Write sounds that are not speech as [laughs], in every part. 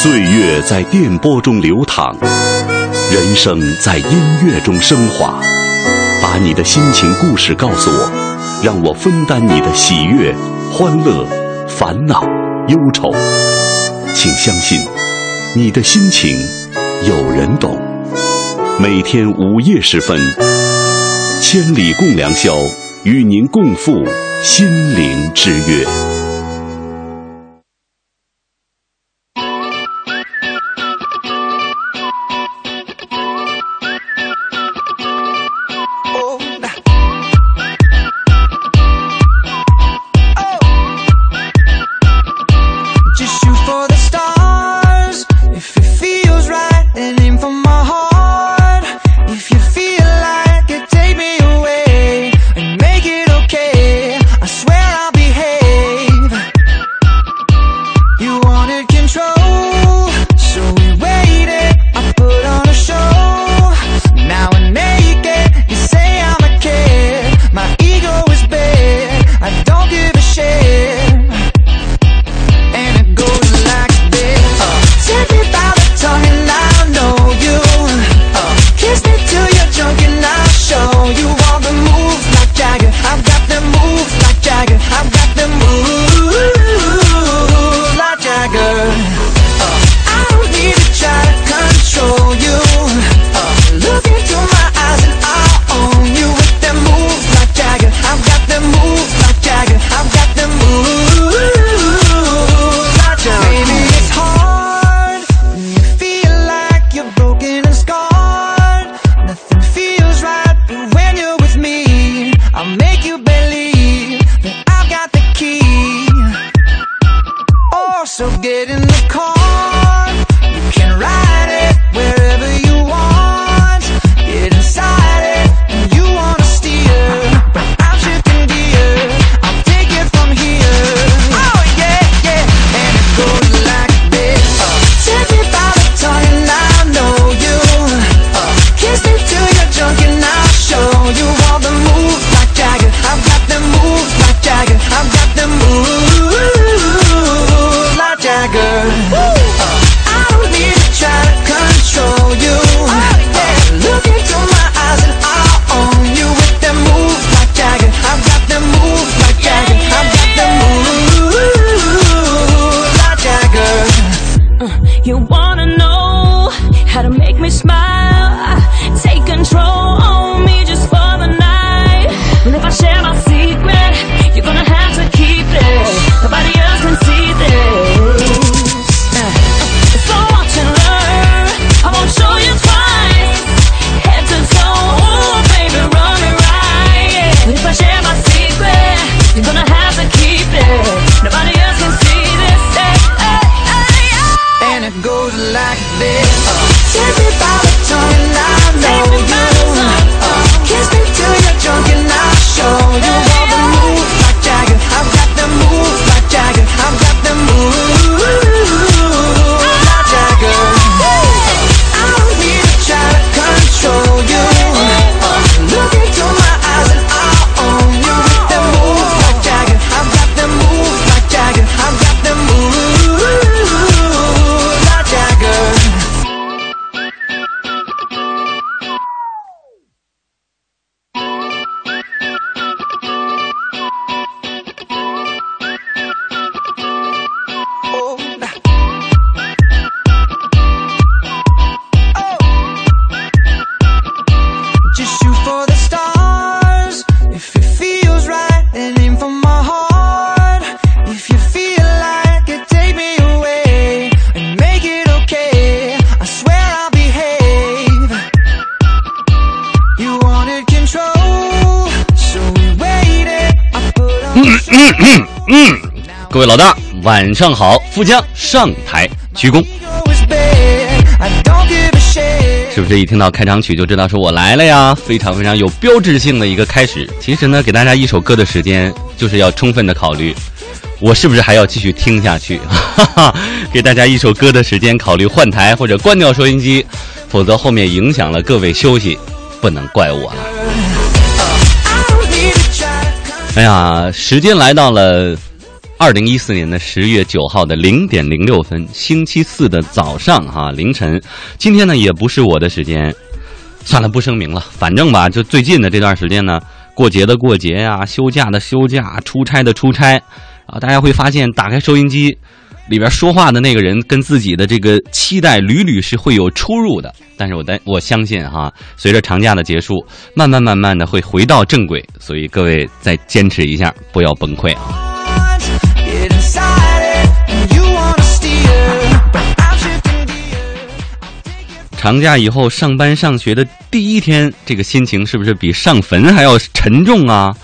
岁月在电波中流淌，人生在音乐中升华。把你的心情故事告诉我，让我分担你的喜悦、欢乐、烦恼、忧愁。请相信，你的心情有人懂。每天午夜时分，千里共良宵，与您共赴心灵之约。晚上好！富江上台鞠躬，是不是一听到开场曲就知道说我来了呀？非常非常有标志性的一个开始。其实呢，给大家一首歌的时间，就是要充分的考虑，我是不是还要继续听下去？[laughs] 哈哈，给大家一首歌的时间，考虑换台或者关掉收音机，否则后面影响了各位休息，不能怪我了。哎呀，时间来到了。二零一四年的十月九号的零点零六分，星期四的早上哈凌晨。今天呢也不是我的时间，算了，不声明了。反正吧，就最近的这段时间呢，过节的过节呀，休假的休假，出差的出差啊，大家会发现打开收音机。里边说话的那个人跟自己的这个期待屡屡是会有出入的，但是我担我相信哈，随着长假的结束，慢慢慢慢的会回到正轨，所以各位再坚持一下，不要崩溃啊！长假以后上班上学的第一天，这个心情是不是比上坟还要沉重啊？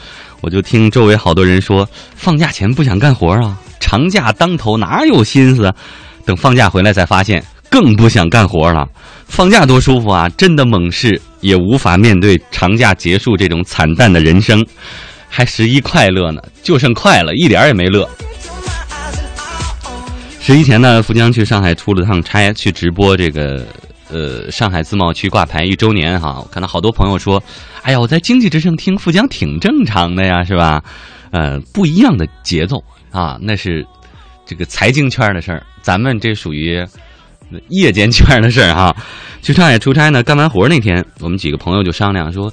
我就听周围好多人说，放假前不想干活啊。长假当头哪有心思？等放假回来才发现，更不想干活了。放假多舒服啊！真的猛士也无法面对长假结束这种惨淡的人生，还十一快乐呢，就剩快了，一点也没乐。十一前呢，富江去上海出了趟差，去直播这个呃上海自贸区挂牌一周年哈。我看到好多朋友说：“哎呀，我在经济之声听富江挺正常的呀，是吧？”呃，不一样的节奏。啊，那是这个财经圈的事儿，咱们这属于夜间圈的事儿哈。去上海出差呢，干完活那天，我们几个朋友就商量说，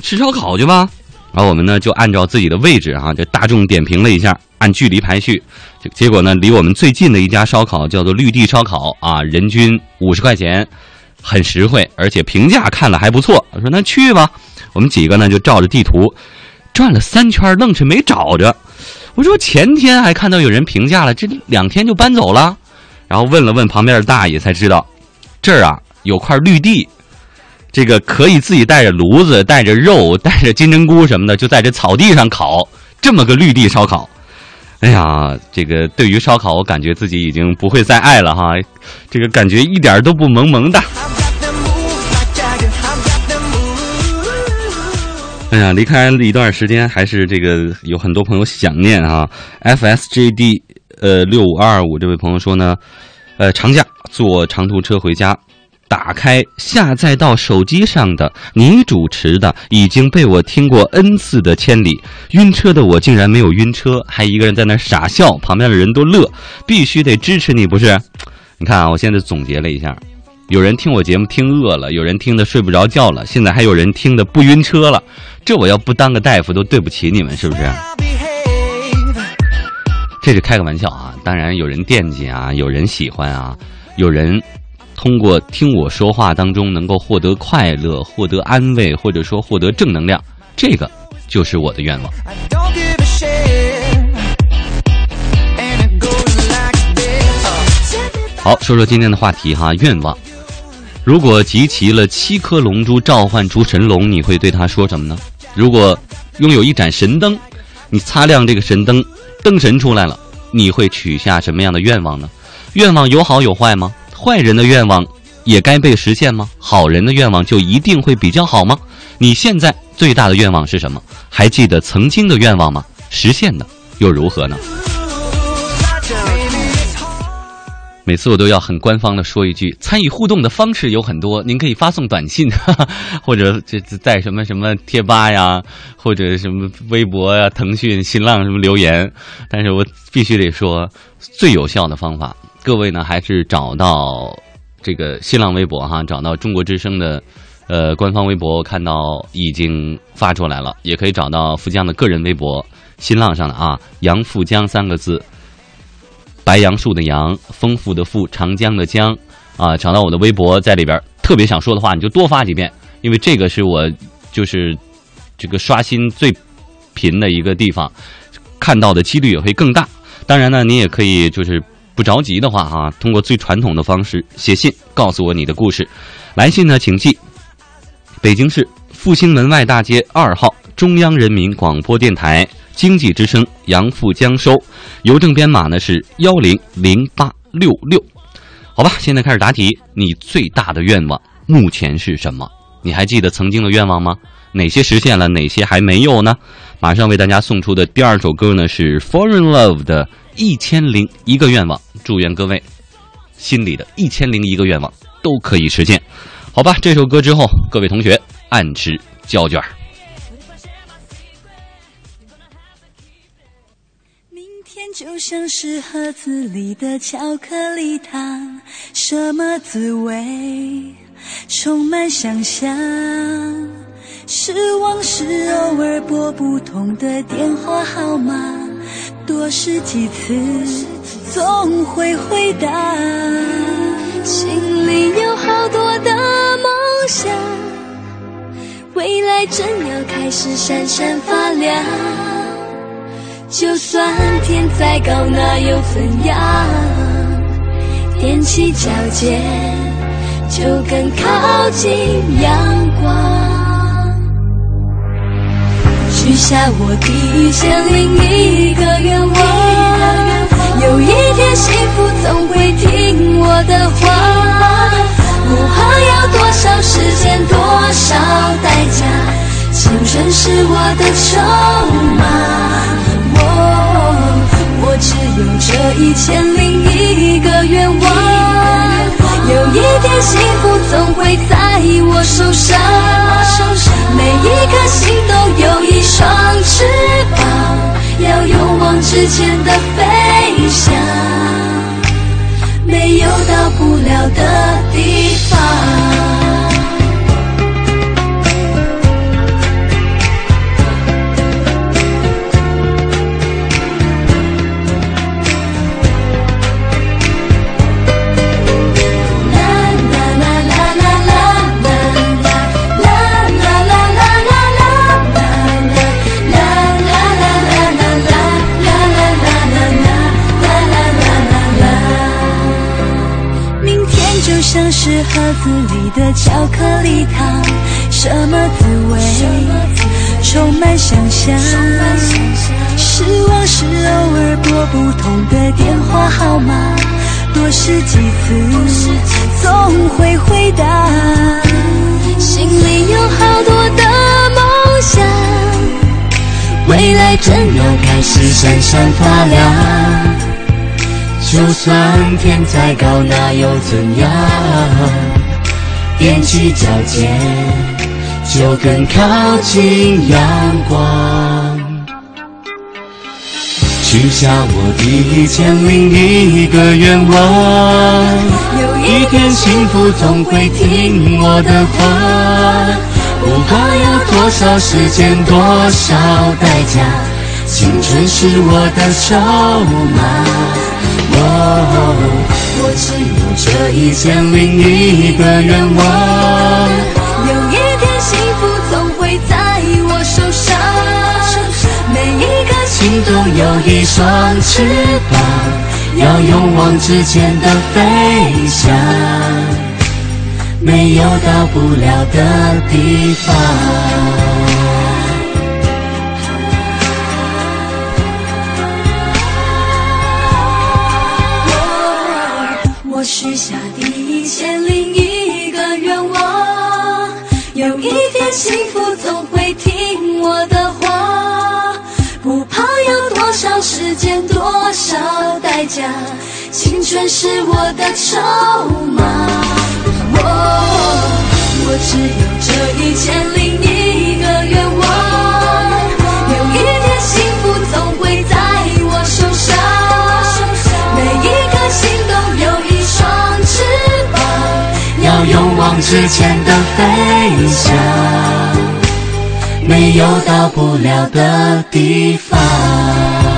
吃烧烤去吧。然后我们呢就按照自己的位置哈，就大众点评了一下，按距离排序。结果呢，离我们最近的一家烧烤叫做绿地烧烤啊，人均五十块钱，很实惠，而且评价看了还不错。我说那去吧。我们几个呢就照着地图转了三圈，愣是没找着。我说前天还看到有人评价了，这两天就搬走了，然后问了问旁边的大爷，才知道这儿啊有块绿地，这个可以自己带着炉子、带着肉、[laughs] 带着金针菇什么的，就在这草地上烤这么个绿地烧烤。哎呀，这个对于烧烤，我感觉自己已经不会再爱了哈，这个感觉一点都不萌萌的。哎呀，离开了一段时间，还是这个有很多朋友想念啊。FSJD 呃六五二五这位朋友说呢，呃，长假坐长途车回家，打开下载到手机上的你主持的已经被我听过 N 次的《千里》，晕车的我竟然没有晕车，还一个人在那傻笑，旁边的人都乐，必须得支持你，不是？[laughs] 你看啊，我现在总结了一下。有人听我节目听饿了，有人听的睡不着觉了，现在还有人听的不晕车了，这我要不当个大夫都对不起你们，是不是？这是开个玩笑啊！当然有人惦记啊，有人喜欢啊，有人通过听我说话当中能够获得快乐、获得安慰，或者说获得正能量，这个就是我的愿望。好，说说今天的话题哈，愿望。如果集齐了七颗龙珠召唤出神龙，你会对他说什么呢？如果拥有一盏神灯，你擦亮这个神灯，灯神出来了，你会许下什么样的愿望呢？愿望有好有坏吗？坏人的愿望也该被实现吗？好人的愿望就一定会比较好吗？你现在最大的愿望是什么？还记得曾经的愿望吗？实现的又如何呢？每次我都要很官方的说一句，参与互动的方式有很多，您可以发送短信，[laughs] 或者这在什么什么贴吧呀，或者什么微博呀、腾讯、新浪什么留言。但是我必须得说，最有效的方法，各位呢还是找到这个新浪微博哈，找到中国之声的呃官方微博，看到已经发出来了，也可以找到富江的个人微博，新浪上的啊，杨富江三个字。白杨树的杨，丰富的富，长江的江，啊，找到我的微博，在里边特别想说的话，你就多发几遍，因为这个是我就是这个刷新最频的一个地方，看到的几率也会更大。当然呢，你也可以就是不着急的话哈，通过最传统的方式写信告诉我你的故事。来信呢，请寄北京市复兴门外大街二号中央人民广播电台。经济之声杨富江收，邮政编码呢是幺零零八六六，好吧，现在开始答题。你最大的愿望目前是什么？你还记得曾经的愿望吗？哪些实现了，哪些还没有呢？马上为大家送出的第二首歌呢是 Foreign Love 的一千零一个愿望，祝愿各位心里的一千零一个愿望都可以实现。好吧，这首歌之后，各位同学按时交卷。明天就像是盒子里的巧克力糖，什么滋味？充满想象。失望是偶尔拨不通的电话号码，多试几次总会回答。心里有好多的梦想，未来正要开始闪闪发亮。就算天再高，那又怎样？踮起脚尖，就更靠近阳光。许下我第一千零一个愿望，有一天幸福总会听我的话。不怕要多少时间，多少代价，青春是我的筹码。我我只有这一千零一个愿望，有一天幸福总会在我手上。之间的飞翔，没有到不了的地方。盒子里的巧克力糖，什么滋味？充满想象。失望是偶尔拨不通的电话号码，多试几次总会回答。心里有好多的梦想，未来正要开始闪闪发亮。就算天再高，那又怎样？踮起脚尖，就更靠近阳光。许下我第一千零一个愿望，有一天幸福总会听我的话。不怕要多少时间，多少代价，青春是我的筹码。我只有这一千零一个愿望，有一天幸福总会在我手上。每一颗心都有一双翅膀，要勇往直前的飞翔，没有到不了的地方。许下第一千零一个愿望，有一天幸福总会听我的话。不怕要多少时间，多少代价，青春是我的筹码。我我只有这一千零一个愿望，有一天幸福总会在勇往直前的飞翔，没有到不了的地方。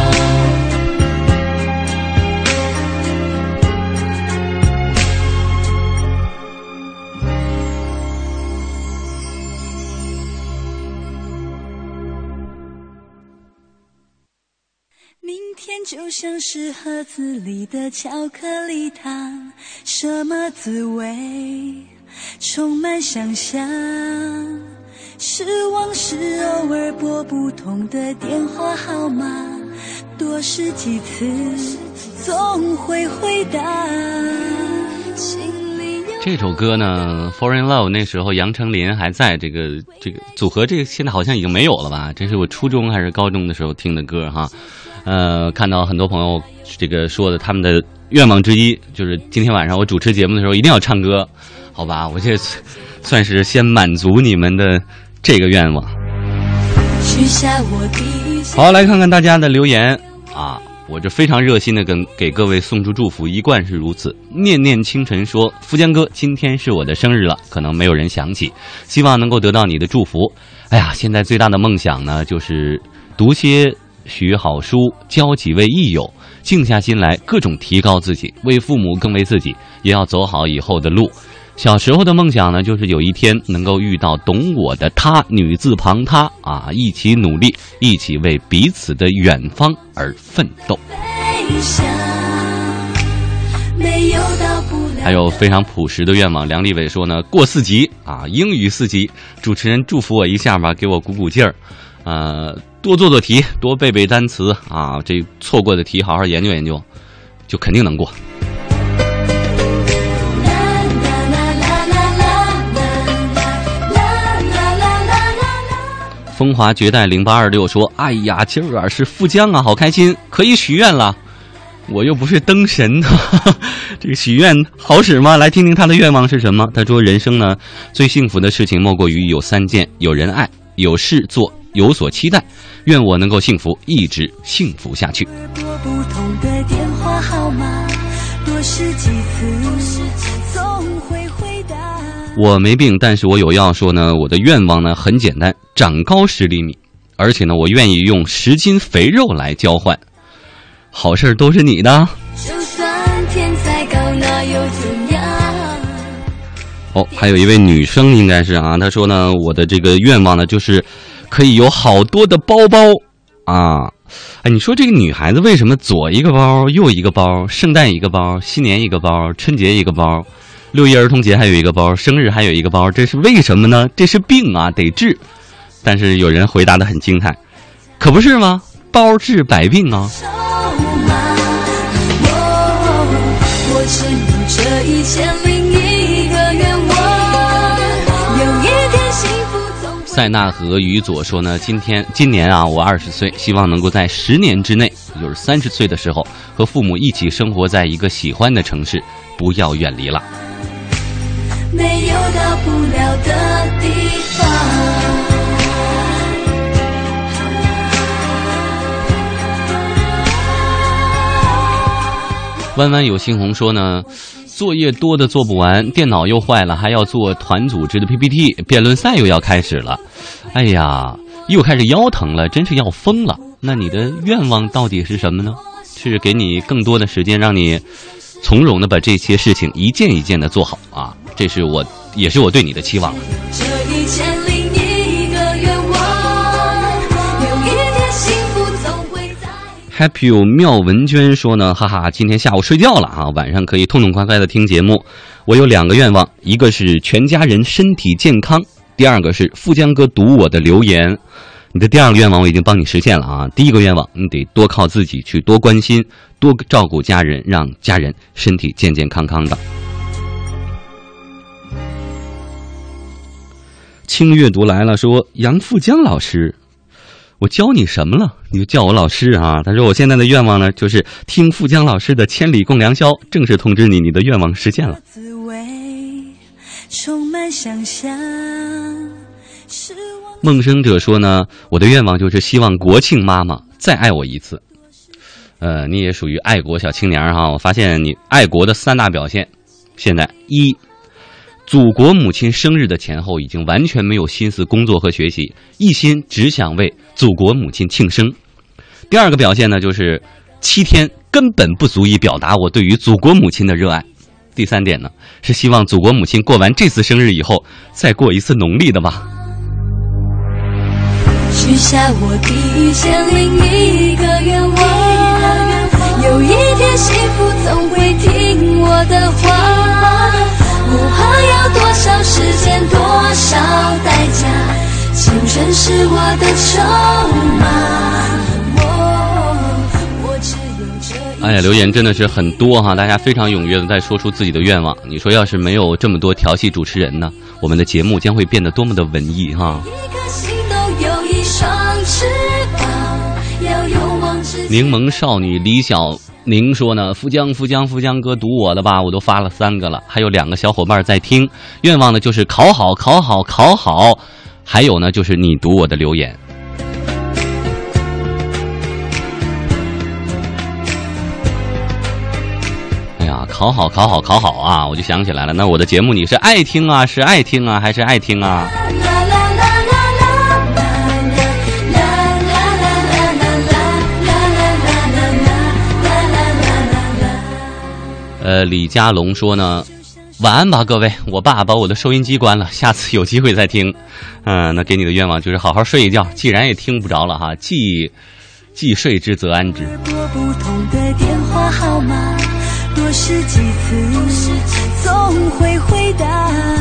像是盒子里的巧克力糖。什么滋味？充满想象。是往事偶尔拨不通的电话号码，多试几次总会回答。这首歌呢，《f o r i n Love》那时候杨丞琳还在这个这个组合，这个现在好像已经没有了吧？这是我初中还是高中的时候听的歌哈。呃，看到很多朋友这个说的他们的。愿望之一就是今天晚上我主持节目的时候一定要唱歌，好吧？我这算是先满足你们的这个愿望。好，来看看大家的留言啊！我这非常热心的跟给各位送出祝福，一贯是如此。念念清晨说：“富江哥，今天是我的生日了，可能没有人想起，希望能够得到你的祝福。哎呀，现在最大的梦想呢，就是读些许好书，交几位益友，静下心来，各种提高自己，为父母更为自己，也要走好以后的路。小时候的梦想呢，就是有一天能够遇到懂我的他，女字旁他啊，一起努力，一起为彼此的远方而奋斗。还有非常朴实的愿望，梁立伟说呢，过四级啊，英语四级，主持人祝福我一下吧，给我鼓鼓劲儿，呃，多做做题，多背背单词啊，这错过的题好好研究研究，就肯定能过。风华绝代零八二六说：“哎呀，今儿是富江啊，好开心，可以许愿了。我又不是灯神，[laughs] 这个许愿好使吗？来听听他的愿望是什么。他说：人生呢，最幸福的事情莫过于有三件：有人爱，有事做，有所期待。愿我能够幸福，一直幸福下去。拨不同的电话号码，多试几次，总会回答。我没病，但是我有药。说呢，我的愿望呢很简单，长高十厘米，而且呢，我愿意用十斤肥肉来交换。好事都是你的。就算天再高，那又怎样？哦，还有一位女生应该是啊，她说呢，我的这个愿望呢，就是可以有好多的包包啊。哎，你说这个女孩子为什么左一个包，右一个包，圣诞一个包，新年一个包，春节一个包，六一儿童节还有一个包，生日还有一个包，这是为什么呢？这是病啊，得治。但是有人回答的很精彩，可不是吗？包治百病啊。我只有这一千塞纳河于佐说呢，今天今年啊，我二十岁，希望能够在十年之内，也就是三十岁的时候，和父母一起生活在一个喜欢的城市，不要远离了。没有到不了的地方。弯弯有猩红说呢，作业多的做不完，电脑又坏了，还要做团组织的 PPT，辩论赛又要开始了，哎呀，又开始腰疼了，真是要疯了。那你的愿望到底是什么呢？是给你更多的时间，让你从容的把这些事情一件一件的做好啊，这是我也是我对你的期望。Happy 有妙文娟说呢，哈哈，今天下午睡觉了啊，晚上可以痛痛快快的听节目。我有两个愿望，一个是全家人身体健康，第二个是富江哥读我的留言。你的第二个愿望我已经帮你实现了啊，第一个愿望你得多靠自己去多关心、多照顾家人，让家人身体健健康康的。轻阅读来了，说杨富江老师，我教你什么了？你就叫我老师啊！他说我现在的愿望呢，就是听富江老师的《千里共良宵》，正式通知你，你的愿望实现了。滋味充满想象，梦生者说呢，我的愿望就是希望国庆妈妈再爱我一次。呃，你也属于爱国小青年哈。我发现你爱国的三大表现，现在一，祖国母亲生日的前后已经完全没有心思工作和学习，一心只想为祖国母亲庆生。第二个表现呢，就是七天根本不足以表达我对于祖国母亲的热爱。第三点呢，是希望祖国母亲过完这次生日以后，再过一次农历的吧。许下我第一千零一个愿望，有一天幸福总会听我的话。要多少时间，多少代价？青春是我的筹码。哎呀，留言真的是很多哈，大家非常踊跃的在说出自己的愿望。你说要是没有这么多调戏主持人呢，我们的节目将会变得多么的文艺哈！柠檬少女李小宁说呢，富江富江富江哥读我的吧，我都发了三个了，还有两个小伙伴在听，愿望呢就是考好考好考好，还有呢就是你读我的留言。哎呀，考好，考好，考好啊！我就想起来了，那我的节目你是爱听啊，是爱听啊，还是爱听啊？呃，李佳龙说呢，晚安吧，各位，我爸把我的收音机关了，下次有机会再听。嗯，那给你的愿望就是好好睡一觉，既然也听不着了哈，既既睡之则安之。拨不同的电话号码，多试几次，总会回答。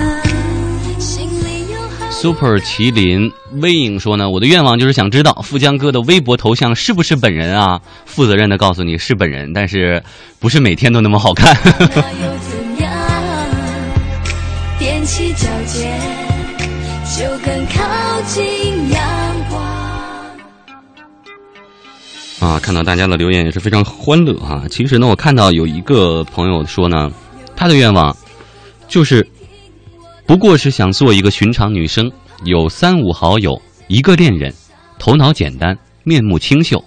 Super 麒麟微影说呢，我的愿望就是想知道富江哥的微博头像是不是本人啊？负责任的告诉你是本人，但是不是每天都那么好看。踮起脚尖，就更靠近阳光。啊，看到大家的留言也是非常欢乐啊。其实呢，我看到有一个朋友说呢，他的愿望就是，不过是想做一个寻常女生，有三五好友，一个恋人，头脑简单，面目清秀，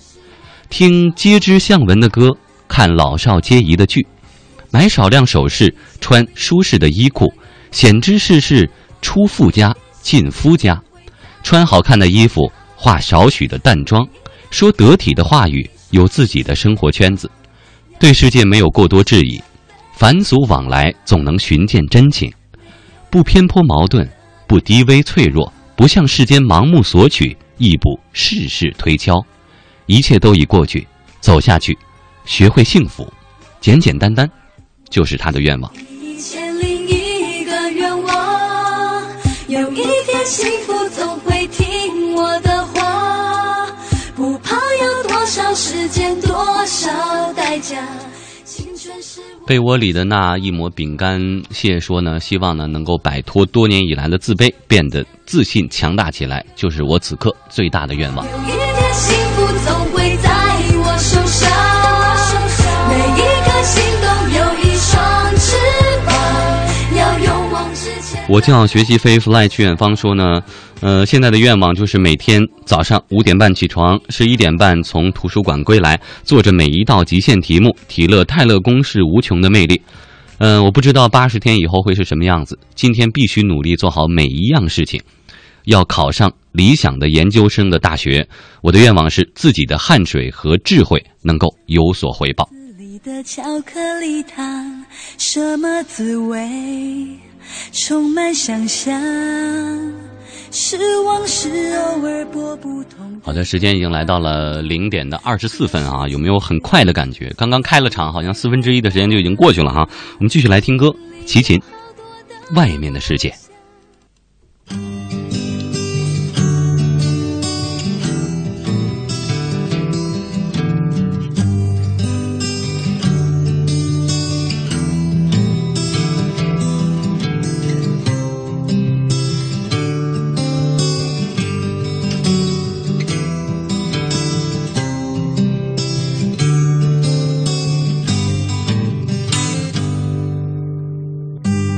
听街知巷闻的歌，看老少皆宜的剧，买少量首饰，穿舒适的衣裤，显知世事出富家进夫家，穿好看的衣服，化少许的淡妆。说得体的话语，有自己的生活圈子，对世界没有过多质疑，凡俗往来总能寻见真情，不偏颇矛盾，不低微脆弱，不向世间盲目索取，亦不事事推敲，一切都已过去，走下去，学会幸福，简简单单，就是他的愿望。一千零一个愿望，有一天幸福总会听我的话，不怕要多少时间，多少代价。被窝里的那一抹饼干屑说呢，希望呢能够摆脱多年以来的自卑，变得自信强大起来，就是我此刻最大的愿望。有一天幸福总会在我手上，每一颗心都有一双翅膀，要勇往直前。我叫学习飞 fly 去远方说呢，呃，现在的愿望就是每天早上五点半起床，十一点半从图书馆归来，做着每一道极限题目，体乐泰勒公式无穷的魅力。嗯、我不知道八十天以后会是什么样子，今天必须努力做好每一样事情，要考上理想的研究生的大学。我的愿望是自己的汗水和智慧能够有所回报。的巧克力糖，什么滋味？充满想象，是往事偶尔拨不通。好的，时间已经来到了零点的二十四分啊，有没有很快的感觉？刚刚开了场，好像四分之一的时间就已经过去了哈。我们继续来听歌，齐秦，《外面的世界》。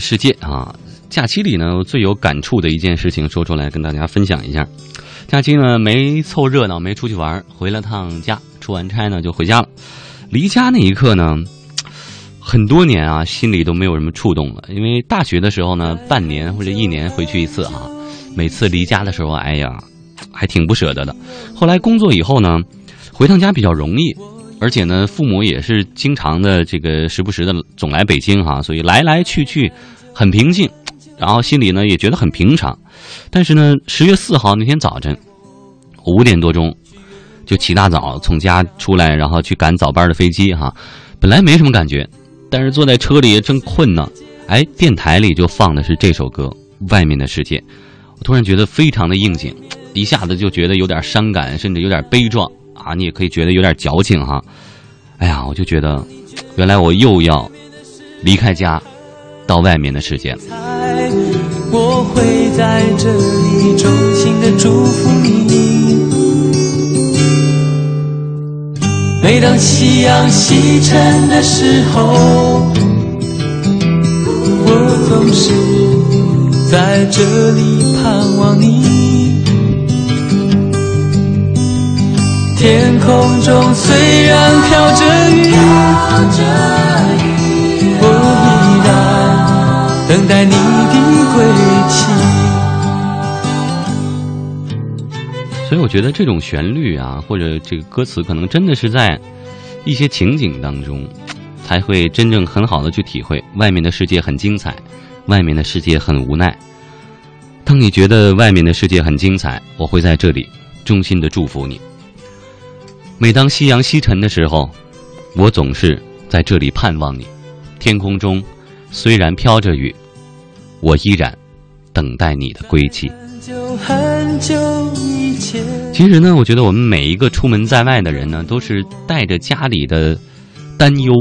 世界啊，假期里呢最有感触的一件事情说出来跟大家分享一下。假期呢没凑热闹，没出去玩，回了趟家，出完差呢就回家了。离家那一刻呢，很多年啊心里都没有什么触动了，因为大学的时候呢半年或者一年回去一次啊，每次离家的时候，哎呀，还挺不舍得的。后来工作以后呢，回趟家比较容易。而且呢，父母也是经常的这个时不时的总来北京哈，所以来来去去很平静，然后心里呢也觉得很平常。但是呢，十月四号那天早晨五点多钟就起大早从家出来，然后去赶早班的飞机哈。本来没什么感觉，但是坐在车里正困呢，哎，电台里就放的是这首歌《外面的世界》，我突然觉得非常的应景，一下子就觉得有点伤感，甚至有点悲壮。啊，你也可以觉得有点矫情哈。哎呀，我就觉得，原来我又要离开家，到外面的世界了。我会在这里衷心的祝福你。每当夕阳西沉的时候，我总是在这里盼望你。天空中虽然飘着雨，我依然等待你的归期。所以我觉得这种旋律啊，或者这个歌词，可能真的是在一些情景当中，才会真正很好的去体会外面的世界很精彩，外面的世界很无奈。当你觉得外面的世界很精彩，我会在这里衷心的祝福你。每当夕阳西沉的时候，我总是在这里盼望你。天空中虽然飘着雨，我依然等待你的归期。其实呢，我觉得我们每一个出门在外的人呢，都是带着家里的担忧，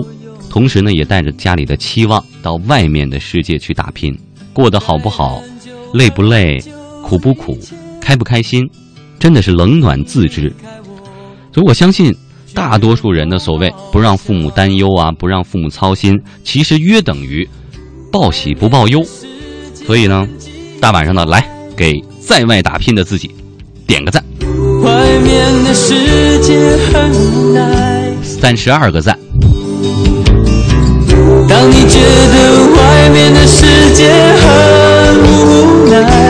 同时呢，也带着家里的期望，到外面的世界去打拼。过得好不好，累不累，苦不苦，开不开心，真的是冷暖自知。所以我相信，大多数人的所谓不让父母担忧啊，不让父母操心，其实约等于报喜不报忧。所以呢，大晚上的来给在外打拼的自己点个赞，外面的世界很。三十二个赞。当你觉得外面的世界很无奈，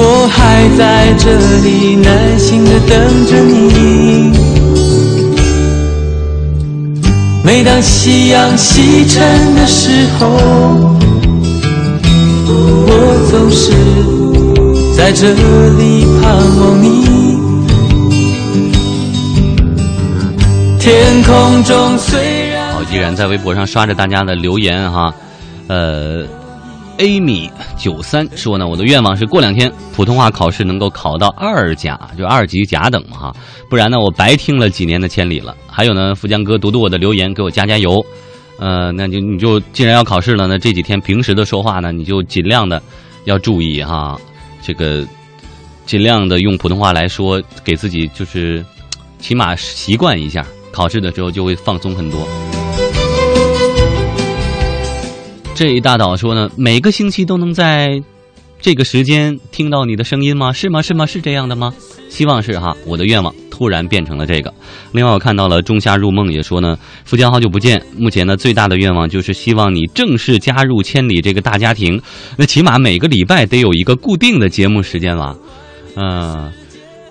我还在这里耐心的等着你。每当夕阳西沉的时候，我总是在这里盼望你。天空中虽然好，依然在微博上刷着大家的留言哈，呃，Amy 九三说呢，我的愿望是过两天普通话考试能够考到二甲，就二级甲等嘛哈，不然呢我白听了几年的千里了。还有呢，富江哥读读我的留言，给我加加油。呃，那就你就既然要考试了，那这几天平时的说话呢，你就尽量的要注意哈，这个尽量的用普通话来说，给自己就是起码习惯一下，考试的时候就会放松很多。这一大岛说呢，每个星期都能在这个时间听到你的声音吗？是吗？是吗？是这样的吗？希望是哈，我的愿望突然变成了这个。另外，我看到了仲夏入梦也说呢，富江好久不见，目前呢最大的愿望就是希望你正式加入千里这个大家庭，那起码每个礼拜得有一个固定的节目时间了。嗯、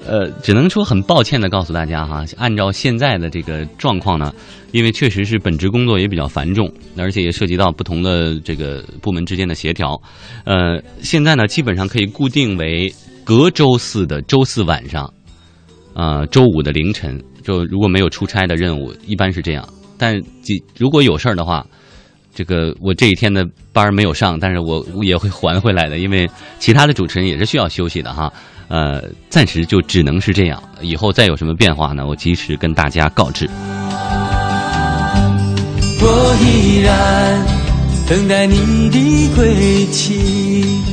呃只能说很抱歉的告诉大家哈，按照现在的这个状况呢，因为确实是本职工作也比较繁重，而且也涉及到不同的这个部门之间的协调，呃，现在呢基本上可以固定为隔周四的周四晚上，呃，周五的凌晨，就如果没有出差的任务，一般是这样。但如果有事儿的话，这个我这一天的班儿没有上，但是我也会还回来的，因为其他的主持人也是需要休息的哈。呃，暂时就只能是这样，以后再有什么变化呢，我及时跟大家告知。我依然等待你的归期。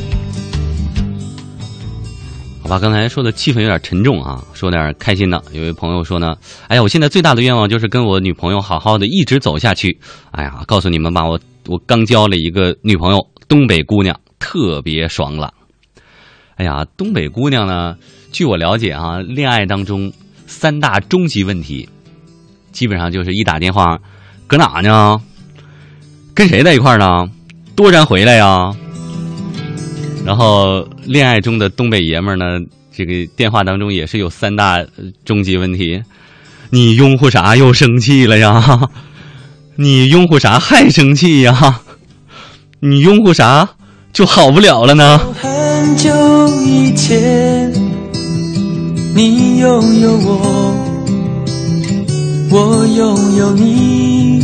好吧，刚才说的气氛有点沉重啊，说点开心的。有位朋友说呢，哎呀，我现在最大的愿望就是跟我女朋友好好的一直走下去。哎呀，告诉你们吧，我我刚交了一个女朋友，东北姑娘，特别爽朗。哎呀，东北姑娘呢，据我了解啊，恋爱当中三大终极问题，基本上就是一打电话，搁哪呢？跟谁在一块儿呢？多咱回来呀？然后恋爱中的东北爷们儿呢，这个电话当中也是有三大终极问题：你拥护啥又生气了呀？你拥护啥还生气呀？你拥护啥就好不了了呢？很久以前，你拥有我，我拥有你，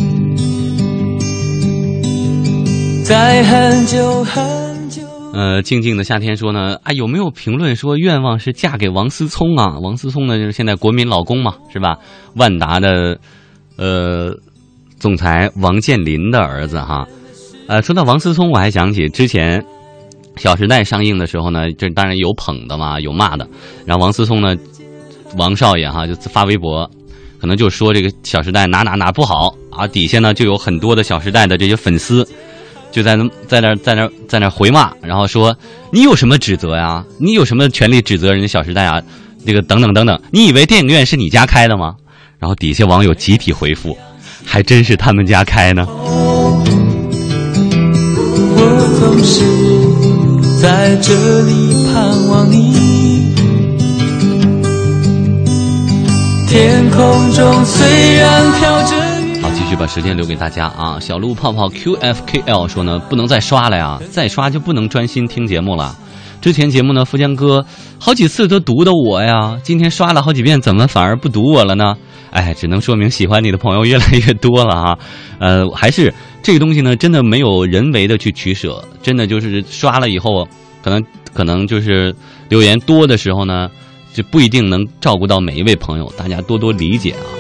在很久很久。呃，静静的夏天说呢，啊，有没有评论说愿望是嫁给王思聪啊？王思聪呢，就是现在国民老公嘛，是吧？万达的，呃，总裁王健林的儿子哈。呃，说到王思聪，我还想起之前《小时代》上映的时候呢，这当然有捧的嘛，有骂的。然后王思聪呢，王少爷哈就发微博，可能就说这个《小时代》哪哪哪不好啊，底下呢就有很多的《小时代》的这些粉丝。就在那在那在那在那回骂，然后说你有什么指责呀？你有什么权利指责人家《小时代》啊？这个等等等等，你以为电影院是你家开的吗？然后底下网友集体回复，还真是他们家开呢。我总是在这里盼望你。天空中虽然飘着，好，继续把时间留给大家啊！小鹿泡泡 QFKL 说呢，不能再刷了呀，再刷就不能专心听节目了。之前节目呢，富江哥好几次都读的我呀，今天刷了好几遍，怎么反而不读我了呢？哎，只能说明喜欢你的朋友越来越多了啊。呃，还是这个东西呢，真的没有人为的去取舍，真的就是刷了以后，可能可能就是留言多的时候呢，就不一定能照顾到每一位朋友，大家多多理解啊。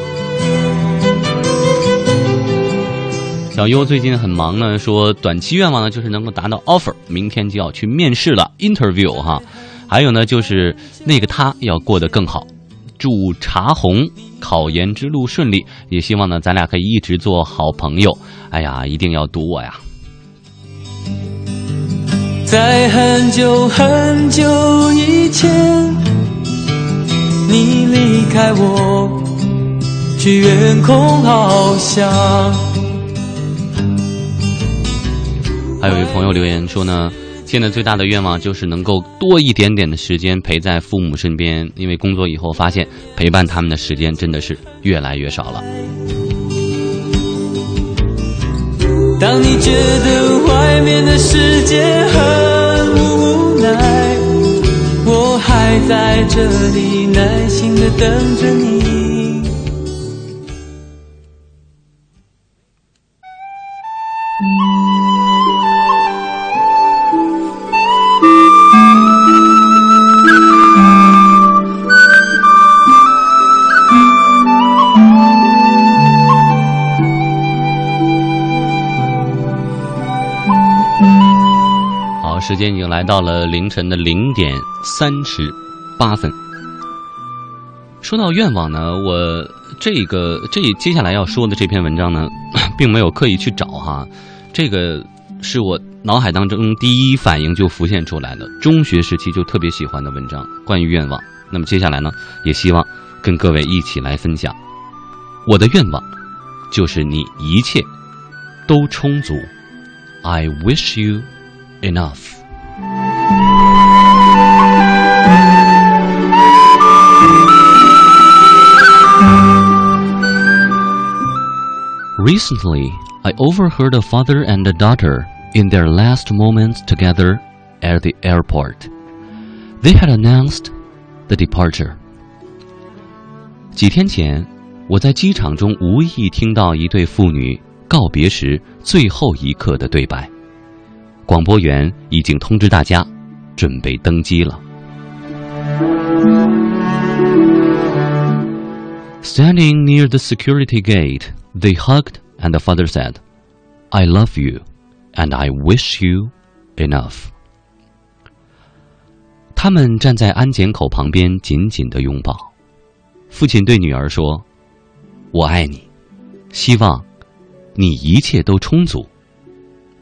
小优最近很忙呢，说短期愿望呢就是能够达到 offer，明天就要去面试了 interview 哈，还有呢就是那个他要过得更好，祝茶红考研之路顺利，也希望呢咱俩可以一直做好朋友。哎呀，一定要读我呀！在很久很久以前，你离开我，去远空翱翔。还有一位朋友留言说呢，现在最大的愿望就是能够多一点点的时间陪在父母身边，因为工作以后发现陪伴他们的时间真的是越来越少了。当你觉得外面的世界很无奈，我还在这里耐心的等着你。时间已经来到了凌晨的零点三十八分。说到愿望呢，我这个这接下来要说的这篇文章呢，[coughs] 并没有刻意去找哈，这个是我脑海当中第一反应就浮现出来的，中学时期就特别喜欢的文章，关于愿望。那么接下来呢，也希望跟各位一起来分享。我的愿望就是你一切都充足。I wish you enough。Recently, I overheard a father and a daughter in their last moments together at the airport. They had announced the departure. 几天前，我在机场中无意听到一对父女告别时最后一刻的对白。广播员已经通知大家，准备登机了。Standing near the security gate, they hugged, and the father said, "I love you, and I wish you enough." 他们站在安检口旁边，紧紧的拥抱。父亲对女儿说：“我爱你，希望你一切都充足。”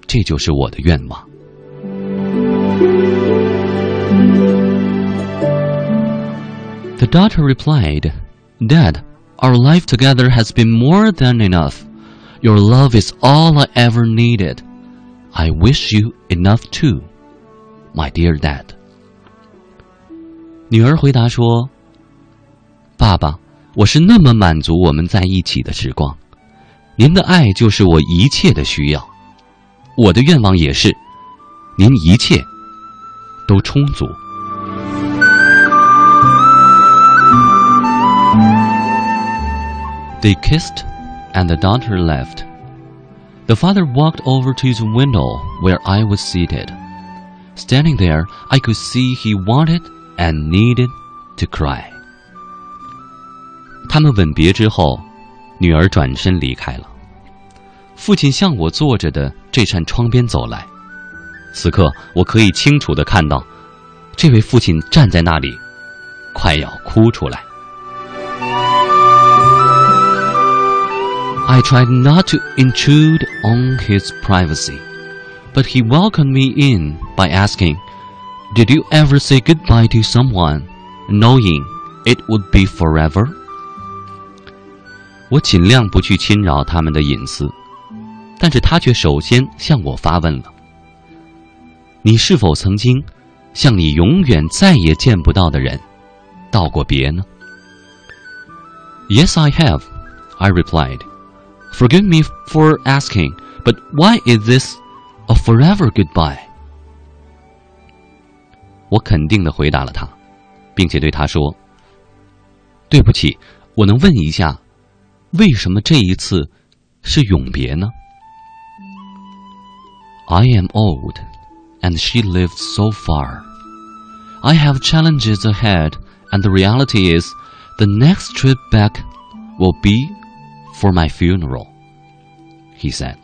这就是我的愿望。The daughter replied, Dad, our life together has been more than enough. Your love is all I ever needed. I wish you enough too, my dear dad. 女儿回答说：“爸爸，我是那么满足我们在一起的时光，您的爱就是我一切的需要。” 我的愿望也是，您一切都充足。They kissed, and the daughter left. The father walked over to the window where I was seated. Standing there, I could see he wanted and needed to cry. 他们吻别之后，女儿转身离开了。父亲向我坐着的 这扇窗边走来，此刻我可以清楚的看到，这位父亲站在那里，快要哭出来。I tried not to intrude on his privacy, but he welcomed me in by asking, "Did you ever say goodbye to someone, knowing it would be forever?" 我尽量不去侵扰他们的隐私。 但是他却首先向我发问了：“你是否曾经向你永远再也见不到的人道过别呢？”“Yes, I have,” I replied. “Forgive me for asking, but why is this a forever goodbye?” 我肯定的回答了他，并且对他说：“对不起，我能问一下，为什么这一次是永别呢 ？”I am old, and she lived so far. I have challenges ahead, and the reality is, the next trip back will be for my funeral. He said.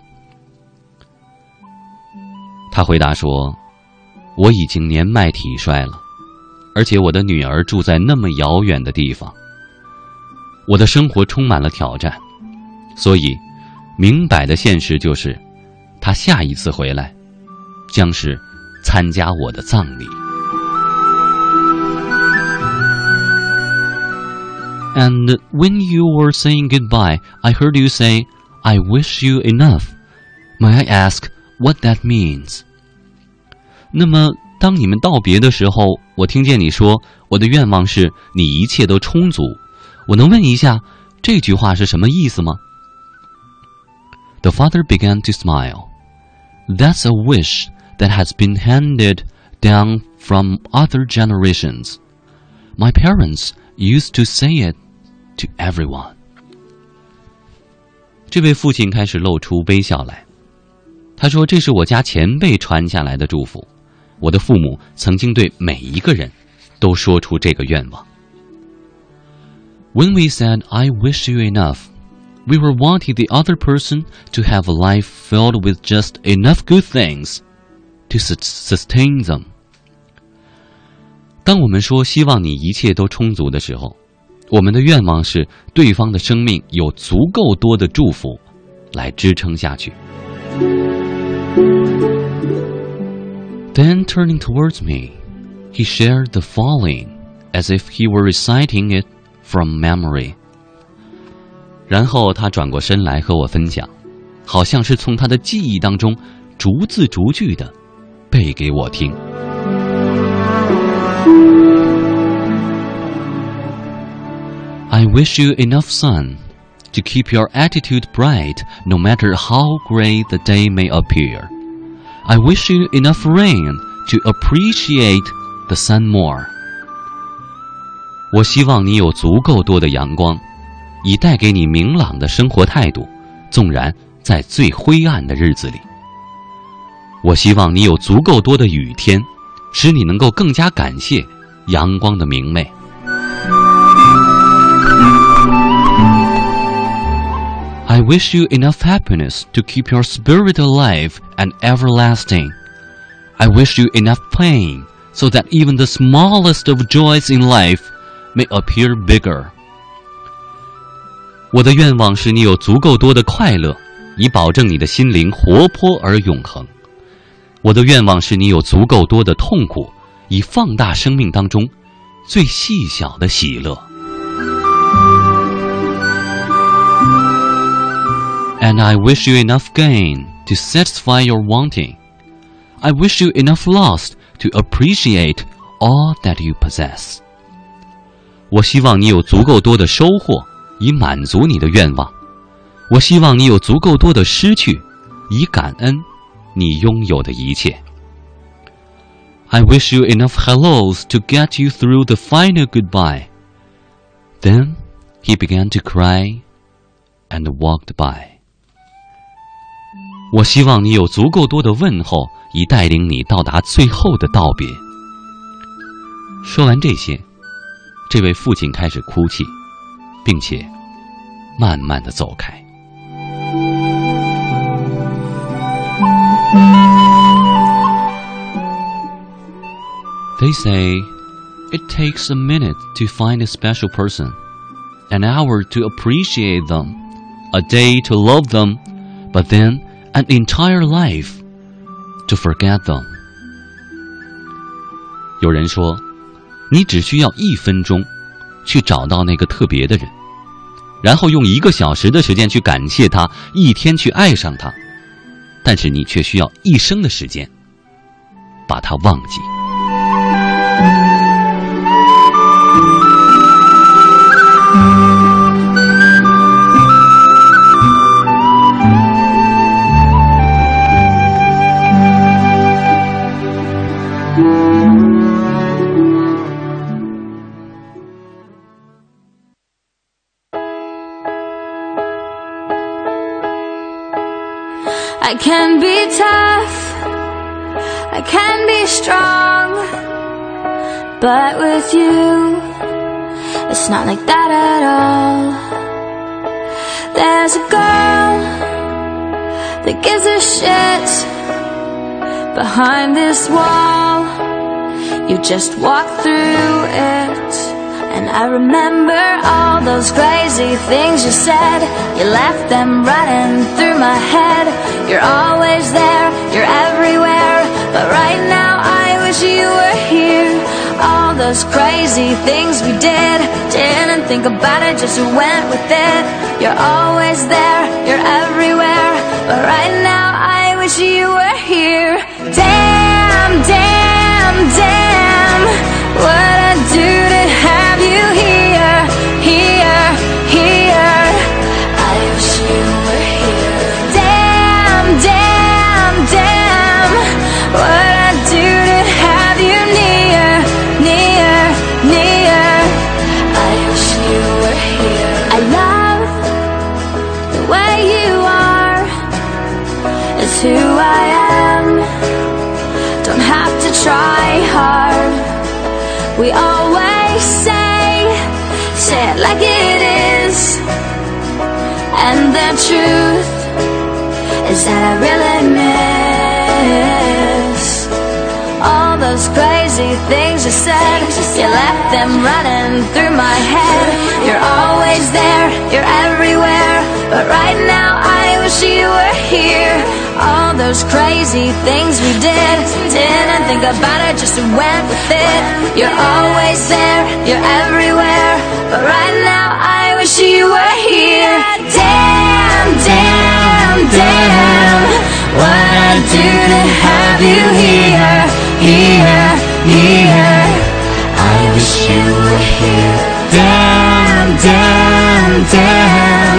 他回答说：“我已经年迈体衰了，而且我的女儿住在那么遥远的地方。我的生活充满了挑战，所以明摆的现实就是， 她下一次回来将是参加我的葬礼。” And when you were saying goodbye, I heard you say, I wish you enough. May I ask what that means? 那么，当你们道别的时候，我听见你说：“我的愿望是你一切都充足。”我能问一下，这句话是什么意思吗？The father began to smile. That's a wish that has been handed down from other generations. My parents used to say it to everyone。这位父亲开始露出微笑来。他说：“这是我家前辈传下来的祝福。我的父母曾经对每一个人都说出这个愿望。” When we said "I wish you enough," we were wanting the other person to have a life filled with just enough good things to sustain them。当我们说希望你一切都充足的时候，我们的愿望是对方的生命有足够多的祝福，来支撑下去。Then turning towards me, he shared the following, as if he were reciting it from memory. 然后他转过身来和我分享，好像是从他的记忆当中逐字逐句的背给我听。I wish you enough sun to keep your attitude bright no matter how gray the day may appear. I wish you enough rain to appreciate the sun more. 我希望你有足够多的阳光， 以带给你明朗的生活态度，纵然在最灰暗的日子里。我希望你有足够多的雨天，使你能够更加感谢阳光的明媚。I wish you enough happiness to keep your spirit alive and everlasting. I wish you enough pain so that even the smallest of joys in life may appear bigger. 我的愿望是你有足够多的快乐，以保证你的心灵活泼而永恒。我的愿望是你有足够多的痛苦，以放大生命当中最细小的喜乐。And I wish you enough gain to satisfy your wanting. I wish you enough loss to appreciate all that you possess. 我希望你有足够多的收获， 以满足你的愿望。我希望你有足够多的失去，以感恩你拥有的一切。I wish you enough hellos to get you through the final goodbye. Then he began to cry and walked by. 我希望你有足够多的问候，以带领你到达最后的道别。说完这些，这位父亲开始哭泣，并且慢慢的走开。They say it takes a minute to find a special person, an hour to appreciate them, a day to love them, but then an entire life to forget them。有人说，你只需要一分钟去找到那个特别的人， 然后用一个小时的时间去感谢他，一天去爱上他，但是你却需要一生的时间把他忘记。I can be tough, I can be strong, but with you, it's not like that at all. There's a girl that gives a shit behind this wall. You just walk through it. And I remember all those crazy things you said. You left them running through my head. You're always there, you're everywhere. But right now I wish you were here. All those crazy things we did. Didn't think about it, just went with it. You're always there, you're everywhere. But right now I wish you you're everywhere. But right now I wish you were here. All those crazy things we did. Didn't think about it, just went with it. You're always there, you're everywhere. But right now I wish you were here. Damn, damn, damn. What I do to have you here, here, here. I wish you were here. Damn, damn, damn.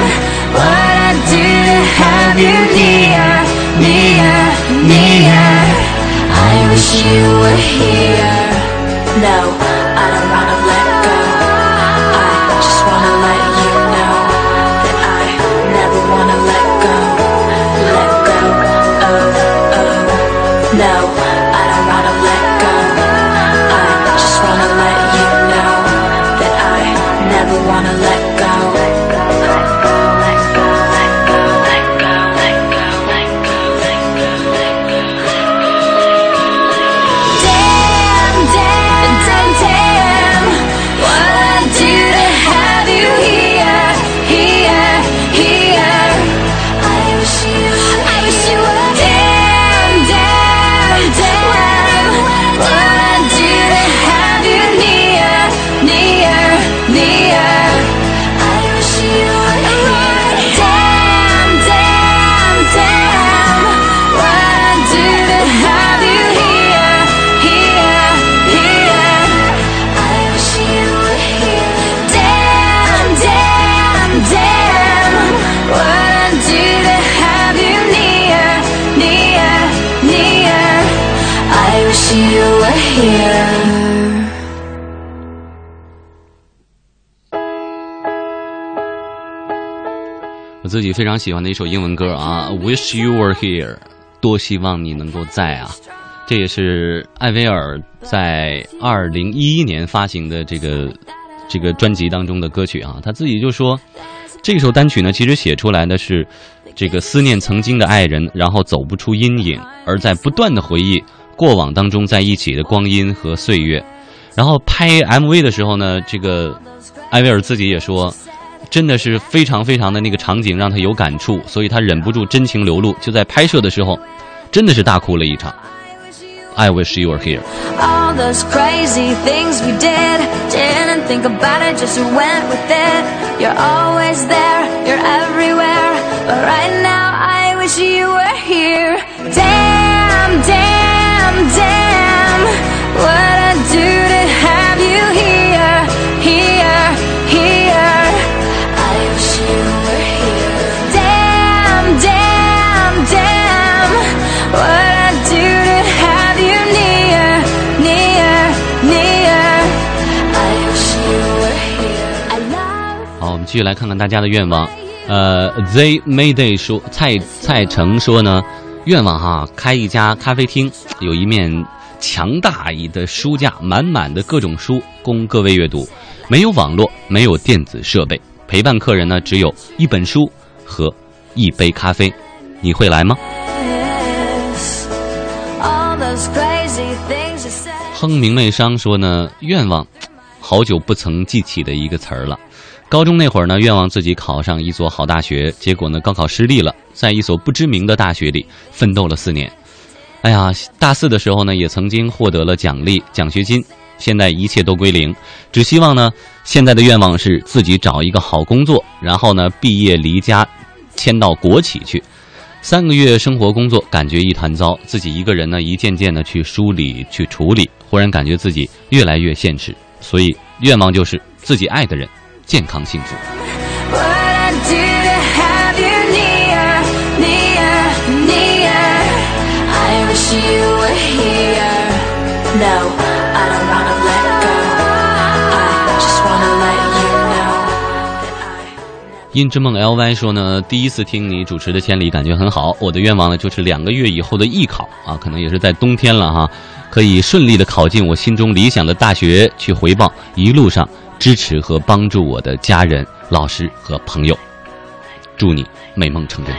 What I do to have you near, near, near. I wish you were here. No, I don't wanna let go. 己非常喜欢的一首英文歌啊，Wish You Were Here，多希望你能够在啊！这也是艾薇儿在二零一一年发行的这个这个专辑当中的歌曲啊。他自己就说，这首单曲呢，其实写出来的是这个思念曾经的爱人，然后走不出阴影，而在不断的回忆过往当中在一起的光阴和岁月。然后拍 MV 的时候呢，这个艾薇儿自己也说。真的是非常非常的那个场景让他有感触，所以他忍不住真情流露，就在拍摄的时候，真的是大哭了一场。I wish you were here。All those crazy things we did, didn't think about it, just went with it. You're always there, you're everywhere. But right now, 续来看看大家的愿望。呃，They Mayday 说，蔡蔡成说呢，愿望哈，开一家咖啡厅，有一面强大一的书架，满满的各种书供各位阅读。没有网络，没有电子设备，陪伴客人呢，只有一本书和一杯咖啡。你会来吗？哼明媚商说呢，愿望，好久不曾记起的一个词儿了。高中那会儿呢，愿望自己考上一所好大学，结果呢，高考失利了，在一所不知名的大学里奋斗了四年。哎呀，大四的时候呢，也曾经获得了奖励奖学金，现在一切都归零，只希望呢，现在的愿望是自己找一个好工作，然后呢，毕业离家，迁到国企去。三个月生活工作，感觉一团糟，自己一个人呢，一件件的去梳理去处理，忽然感觉自己越来越现实，所以愿望就是自己爱的人。健康幸福。音之梦 LY 说呢，第一次听你主持的《千里》，感觉很好。我的愿望呢，就是两个月以后的艺考啊，可能也是在冬天了哈，可以顺利的考进我心中理想的大学，去回报一路上。支持和帮助我的家人、老师和朋友，祝你美梦成真。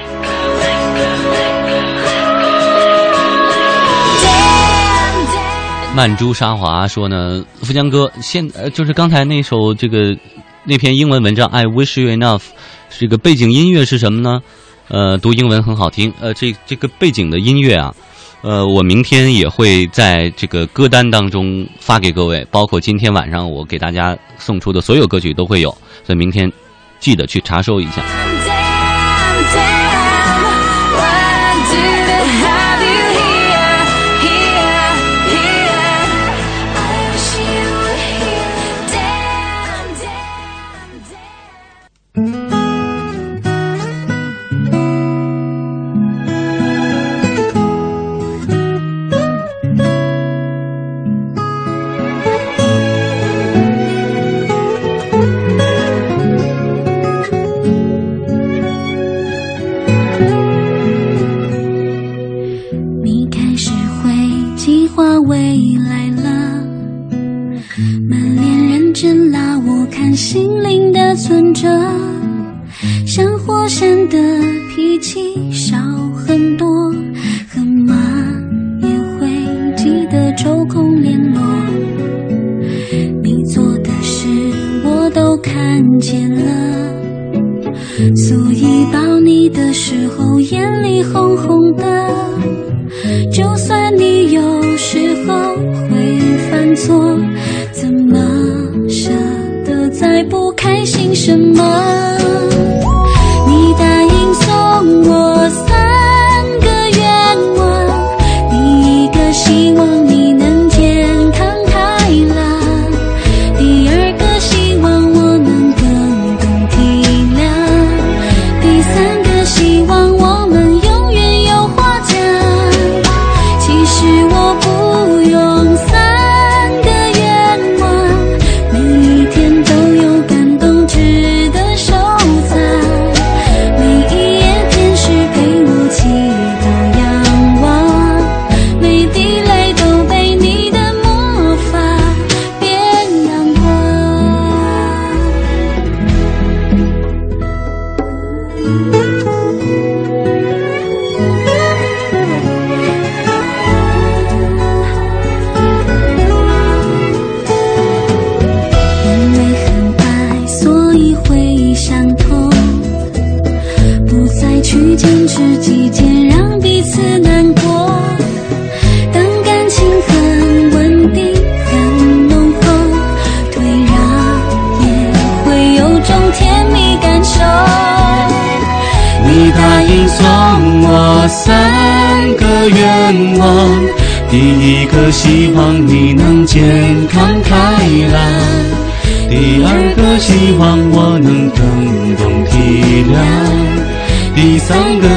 曼珠沙华说呢，富江哥，现呃就是刚才那首这个那篇英文文章《I Wish You Enough》，这个背景音乐是什么呢？呃，读英文很好听。呃，这这个背景的音乐啊。呃，我明天也会在这个歌单当中发给各位，包括今天晚上我给大家送出的所有歌曲都会有，所以明天记得去查收一下。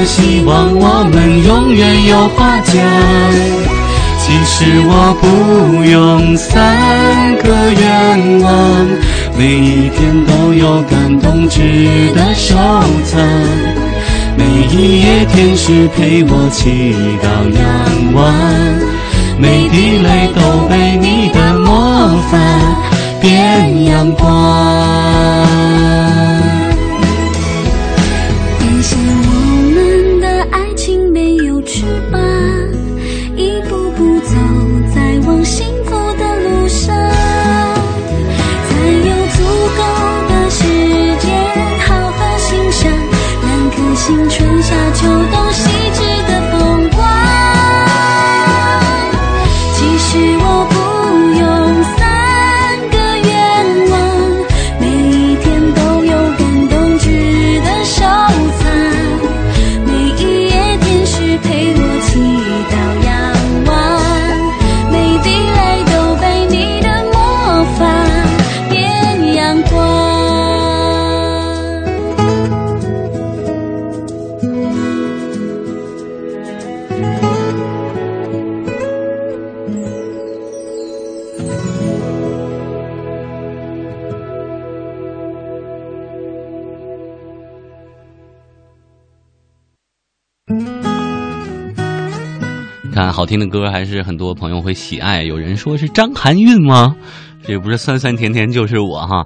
希望我们永远有话讲其实我不用三个愿望每一天都有感动值得收藏。每一夜天使陪我祈祷仰望每滴泪都被你的魔法变阳光。听的歌，还是很多朋友会喜爱。有人说是张含韵吗？这不是酸酸甜甜就是我哈。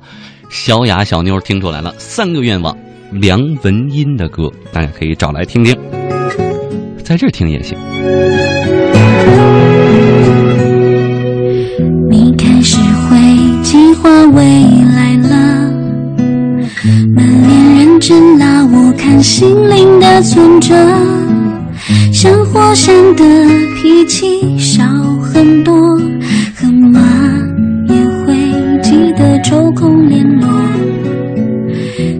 小雅小妞听出来了，三个愿望，梁文音的歌，大家可以找来听听，在这儿听也行。你开始会计划未来了，满脸认真拉我看心灵的存折，像火山的脾气少很多，很忙也会记得抽空联络。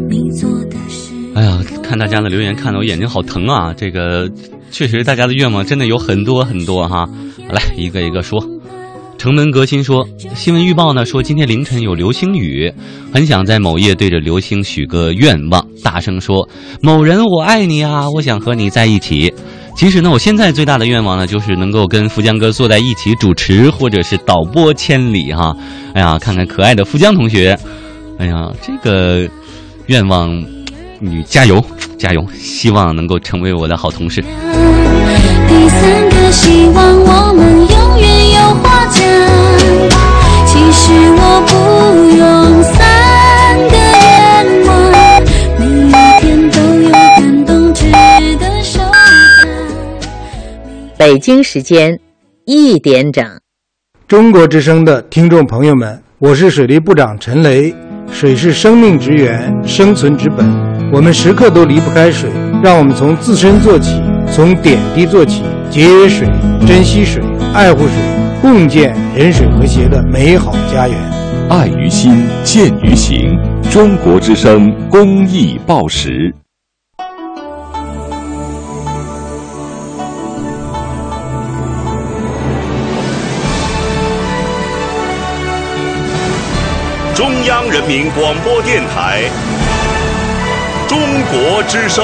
你做的事。哎呀，看大家的留言，看得我眼睛好疼啊！这个确实，大家的愿望真的有很多很多哈。来，一个一个说。城门革新说，新闻预报呢说今天凌晨有流星雨，很想在某夜对着流星许个愿望，大声说：“某人，我爱你啊，我想和你在一起。”其实呢，我现在最大的愿望呢，就是能够跟富江哥坐在一起主持，或者是导播千里哈。哎呀，看看可爱的富江同学，哎呀，这个愿望。你加油，加油！希望能够成为我的好同事。第三个希望我们永远有话讲。其实我不用三个愿望，每一天都有感动值得收藏。北京时间一点整。中国之声的听众朋友们，我是水利部长陈雷。水是生命之源，生存之本。我们时刻都离不开水，让我们从自身做起，从点滴做起，节约水，珍惜水，爱护水，共建人水和谐的美好家园。爱于心，见于行。中国之声公益报时。中央人民广播电台《中国之声》。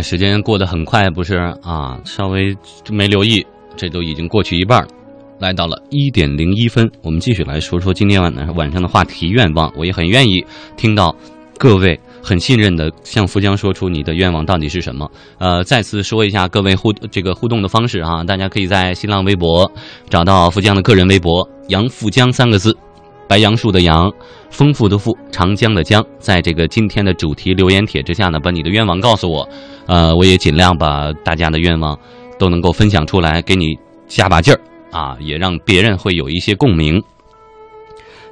时间过得很快，不是啊？稍微没留意，这都已经过去一半了，来到了一点零一分。我们继续来说说今天晚晚上的话题愿望。我也很愿意听到各位很信任的向富江说出你的愿望到底是什么。呃，再次说一下各位互这个互动的方式啊，大家可以在新浪微博找到富江的个人微博“杨富江”三个字。白杨树的杨，丰富的富，长江的江，在这个今天的主题留言帖之下呢，把你的愿望告诉我，呃，我也尽量把大家的愿望都能够分享出来，给你加把劲儿啊，也让别人会有一些共鸣。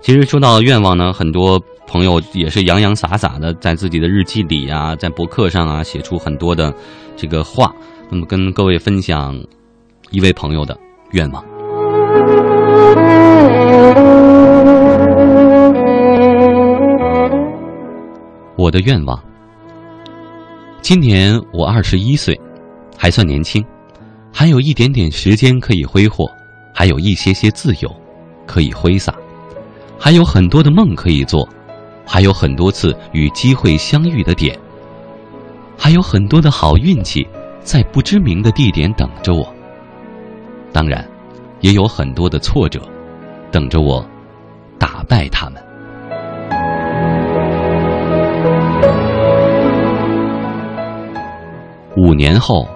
其实说到愿望呢，很多朋友也是洋洋洒洒的在自己的日记里啊，在博客上啊写出很多的这个话。那么跟各位分享一位朋友的愿望。我的愿望，今年我二十一岁，还算年轻，还有一点点时间可以挥霍，还有一些些自由可以挥洒，还有很多的梦可以做，还有很多次与机会相遇的点，还有很多的好运气在不知名的地点等着我。当然，也有很多的挫折等着我打败他们。五年后，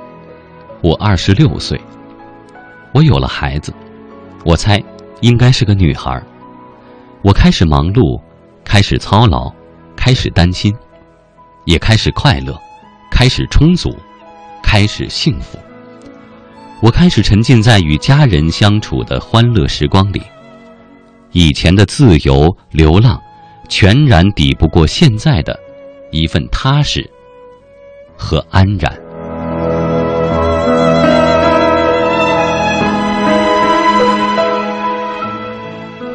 我二十六岁，我有了孩子，我猜应该是个女孩。我开始忙碌，开始操劳，开始担心，也开始快乐，开始充足，开始幸福。我开始沉浸在与家人相处的欢乐时光里，以前的自由流浪，全然抵不过现在的一份踏实和安然。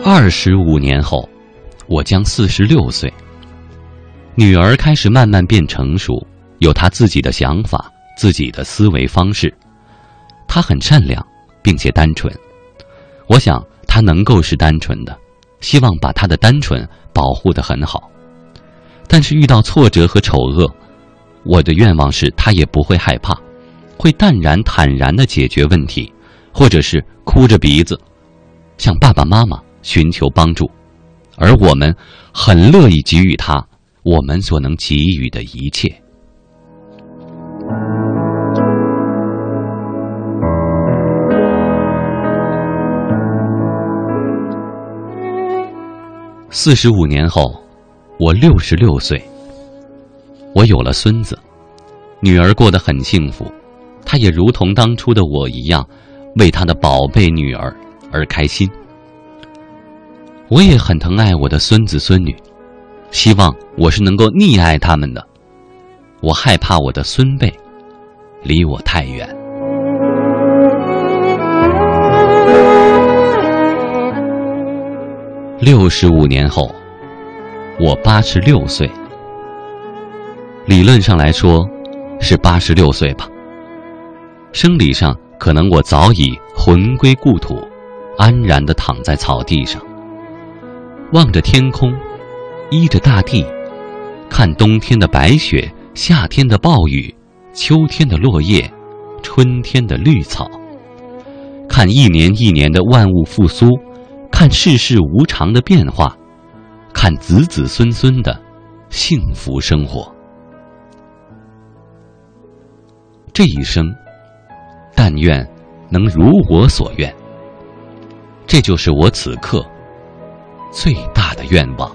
二十五年后，我将四十六岁。女儿开始慢慢变成熟，有她自己的想法、自己的思维方式。她很善良，并且单纯。我想她能够是单纯的，希望把她的单纯保护得很好。但是遇到挫折和丑恶，我的愿望是她也不会害怕，会淡然坦然的解决问题，或者是哭着鼻子向爸爸妈妈。寻求帮助，而我们很乐意给予他我们所能给予的一切。四十五年后，我六十六岁，我有了孙子，女儿过得很幸福，她也如同当初的我一样，为她的宝贝女儿而开心。我也很疼爱我的孙子孙女，希望我是能够溺爱他们的。我害怕我的孙辈离我太远。六十五年后，我八十六岁。理论上来说，是八十六岁吧。生理上可能我早已魂归故土，安然的躺在草地上。望着天空，依着大地，看冬天的白雪，夏天的暴雨，秋天的落叶，春天的绿草，看一年一年的万物复苏，看世事无常的变化，看子子孙孙的幸福生活。这一生，但愿能如我所愿。这就是我此刻。最大的愿望。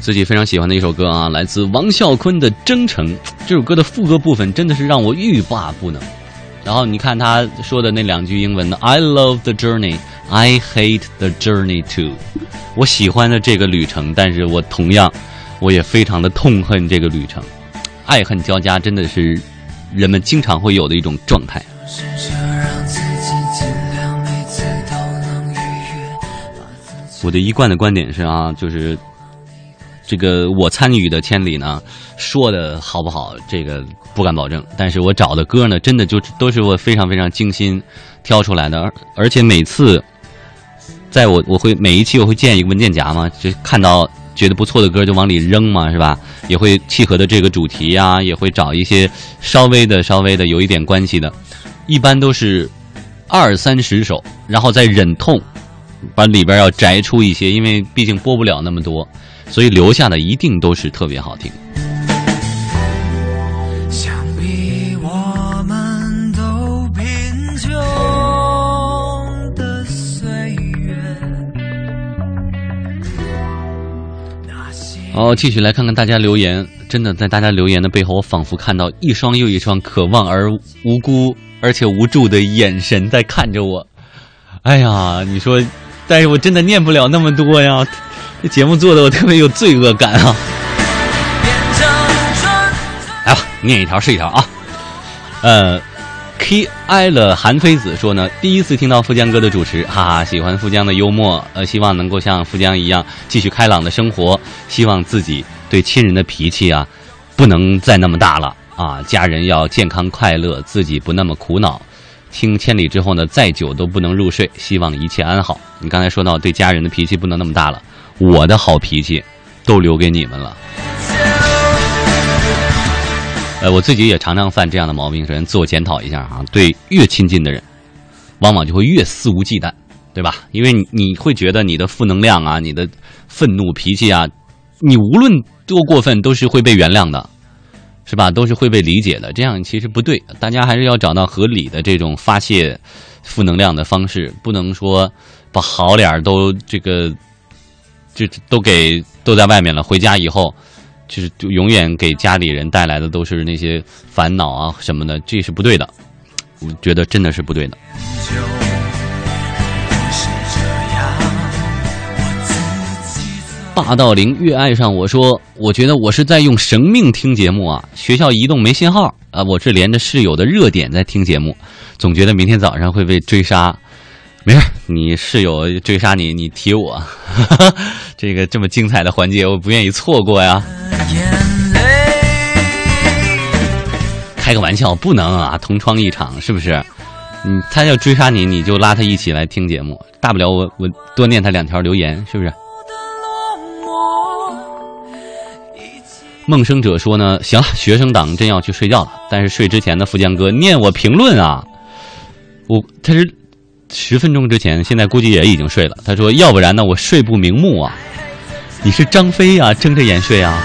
我自己非常喜欢的一首歌啊，来自王啸坤的《征程》。这首歌的副歌部分真的是让我欲罢不能。然后你看他说的那两句英文的 “I love the journey, I hate the journey too”，我喜欢的这个旅程，但是我同样我也非常的痛恨这个旅程，爱恨交加，真的是人们经常会有的一种状态。我的一贯的观点是啊，就是这个我参与的千里呢，说的好不好，这个不敢保证。但是我找的歌呢，真的就都是我非常非常精心挑出来的，而而且每次在我我会每一期我会建一个文件夹嘛，就看到觉得不错的歌就往里扔嘛，是吧？也会契合的这个主题呀、也会找一些稍微的稍微的有一点关系的，一般都是二三十首，然后再忍痛把里边要摘出一些，因为毕竟播不了那么多，所以留下的一定都是特别好听。想必我们都贫穷的岁月，哦，继续来看看大家留言，真的在大家留言的背后，我仿佛看到一双又一双渴望而无辜而且无助的眼神在看着我。哎呀，你说，但是我真的念不了那么多呀，这节目做的我特别有罪恶感啊！来吧，念一条是一条啊。呃，K I 了韩非子说呢，第一次听到富江哥的主持，哈哈，喜欢富江的幽默，呃，希望能够像富江一样继续开朗的生活，希望自己对亲人的脾气啊，不能再那么大了啊，家人要健康快乐，自己不那么苦恼。听千里之后呢，再久都不能入睡，希望一切安好。你刚才说到对家人的脾气不能那么大了，我的好脾气都留给你们了。呃，我自己也常常犯这样的毛病，首先自我检讨一下啊，对越亲近的人，往往就会越肆无忌惮，对吧？因为你你会觉得你的负能量啊，你的愤怒脾气啊，你无论多过分都是会被原谅的。是吧？都是会被理解的，这样其实不对。大家还是要找到合理的这种发泄负能量的方式，不能说把好脸都这个就都给都在外面了。回家以后，就是就永远给家里人带来的都是那些烦恼啊什么的，这是不对的。我觉得真的是不对的。霸道零越爱上我说，我觉得我是在用生命听节目啊。学校移动没信号啊，我是连着室友的热点在听节目，总觉得明天早上会被追杀。没事，你室友追杀你，你提我。[laughs] 这个这么精彩的环节，我不愿意错过呀。开个玩笑，不能啊，同窗一场，是不是？嗯，他要追杀你，你就拉他一起来听节目，大不了我我多念他两条留言，是不是？梦生者说呢，行了，学生党真要去睡觉了。但是睡之前的，富江哥念我评论啊，我他是十分钟之前，现在估计也已经睡了。他说，要不然呢，我睡不瞑目啊。你是张飞啊，睁着眼睡啊。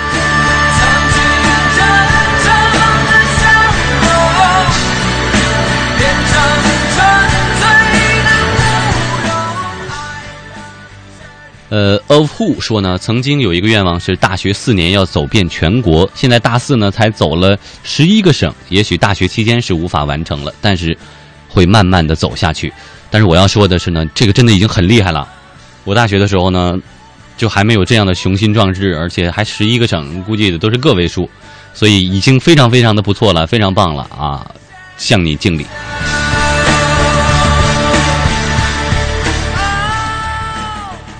呃，of who 说呢，曾经有一个愿望是大学四年要走遍全国，现在大四呢才走了十一个省，也许大学期间是无法完成了，但是会慢慢的走下去。但是我要说的是呢，这个真的已经很厉害了。我大学的时候呢，就还没有这样的雄心壮志，而且还十一个省，估计都是个位数，所以已经非常非常的不错了，非常棒了啊！向你敬礼。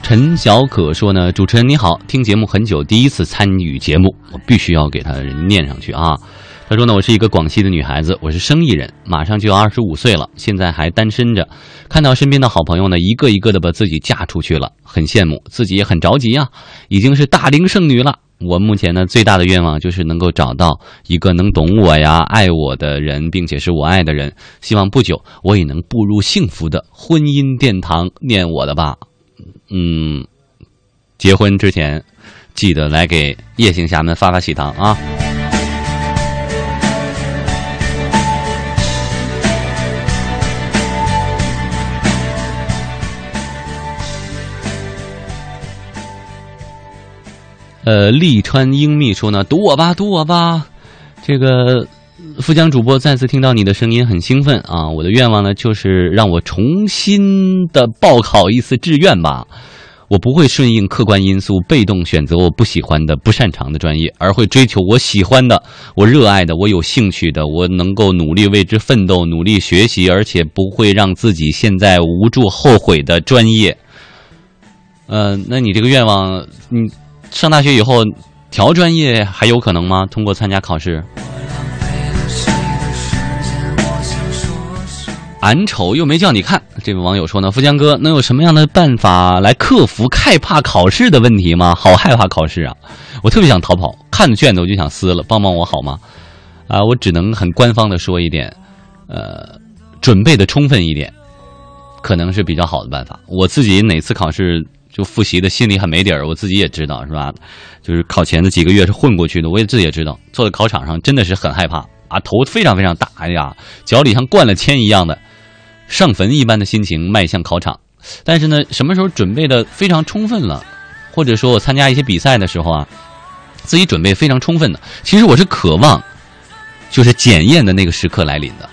陈小可说呢，主持人你好，听节目很久，第一次参与节目，我必须要给他念上去啊。他说呢，我是一个广西的女孩子，我是生意人，马上就要二十五岁了，现在还单身着。看到身边的好朋友呢，一个一个的把自己嫁出去了，很羡慕，自己也很着急啊，已经是大龄剩女了。我目前呢，最大的愿望就是能够找到一个能懂我呀、爱我的人，并且是我爱的人。希望不久我也能步入幸福的婚姻殿堂。念我的吧。嗯，结婚之前记得来给叶姓侠们发发喜糖啊！呃，利川英密说呢，赌我吧，赌我吧！这个富江主播再次听到你的声音，很兴奋啊！我的愿望呢，就是让我重新的报考一次志愿吧。我不会顺应客观因素，被动选择我不喜欢的、不擅长的专业，而会追求我喜欢的、我热爱的、我有兴趣的，我能够努力为之奋斗、努力学习，而且不会让自己现在无助后悔的专业。呃，那你这个愿望，你上大学以后调专业还有可能吗？通过参加考试？俺丑又没叫你看，这位网友说呢，富江哥能有什么样的办法来克服害怕考试的问题吗？好害怕考试啊！我特别想逃跑，看着卷子我就想撕了，帮帮我好吗？啊，我只能很官方的说一点，呃，准备的充分一点，可能是比较好的办法。我自己哪次考试就复习的心里很没底儿，我自己也知道是吧？就是考前的几个月是混过去的，我也自己也知道，坐在考场上真的是很害怕啊，头非常非常大，哎呀，脚里像灌了铅一样的。上坟一般的心情迈向考场，但是呢，什么时候准备的非常充分了，或者说我参加一些比赛的时候啊，自己准备非常充分的，其实我是渴望，就是检验的那个时刻来临的，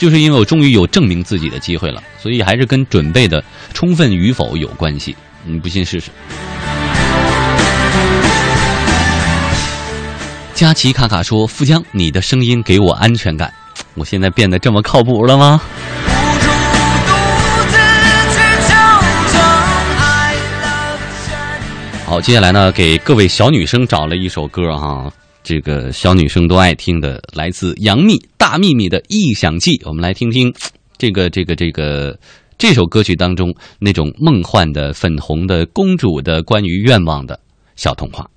就是因为我终于有证明自己的机会了，所以还是跟准备的充分与否有关系。你不信试试。佳琪卡卡说：“富江，你的声音给我安全感。我现在变得这么靠谱了吗？”好，接下来呢，给各位小女生找了一首歌哈，这个小女生都爱听的，来自杨幂《大幂幂的异想记》，我们来听听这个这个这个这首歌曲当中那种梦幻的粉红的公主的关于愿望的小童话。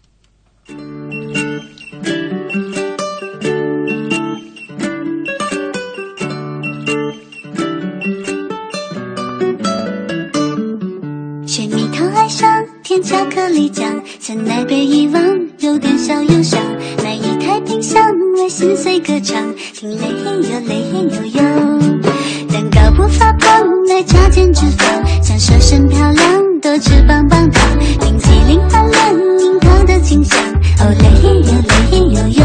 水蜜桃爱上甜巧克力酱，酸奶被遗忘，有点小忧伤。在冰箱为心碎歌唱，听雷哟雷哟哟。蛋糕不发胖，奶茶减脂肪，想瘦身漂亮，多吃棒棒糖。冰淇淋暗恋樱桃的清香，哦雷哟雷哟哟。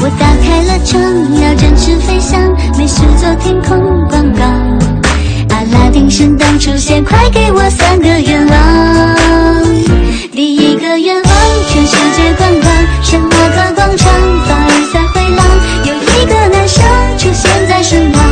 我打开了窗，要展翅飞翔，没事做天空广告。阿拉丁神灯出现，快给我三个愿望。第一个愿望，全世界观光，什么的广场，凡尔赛回廊。有一个男生出现在身旁，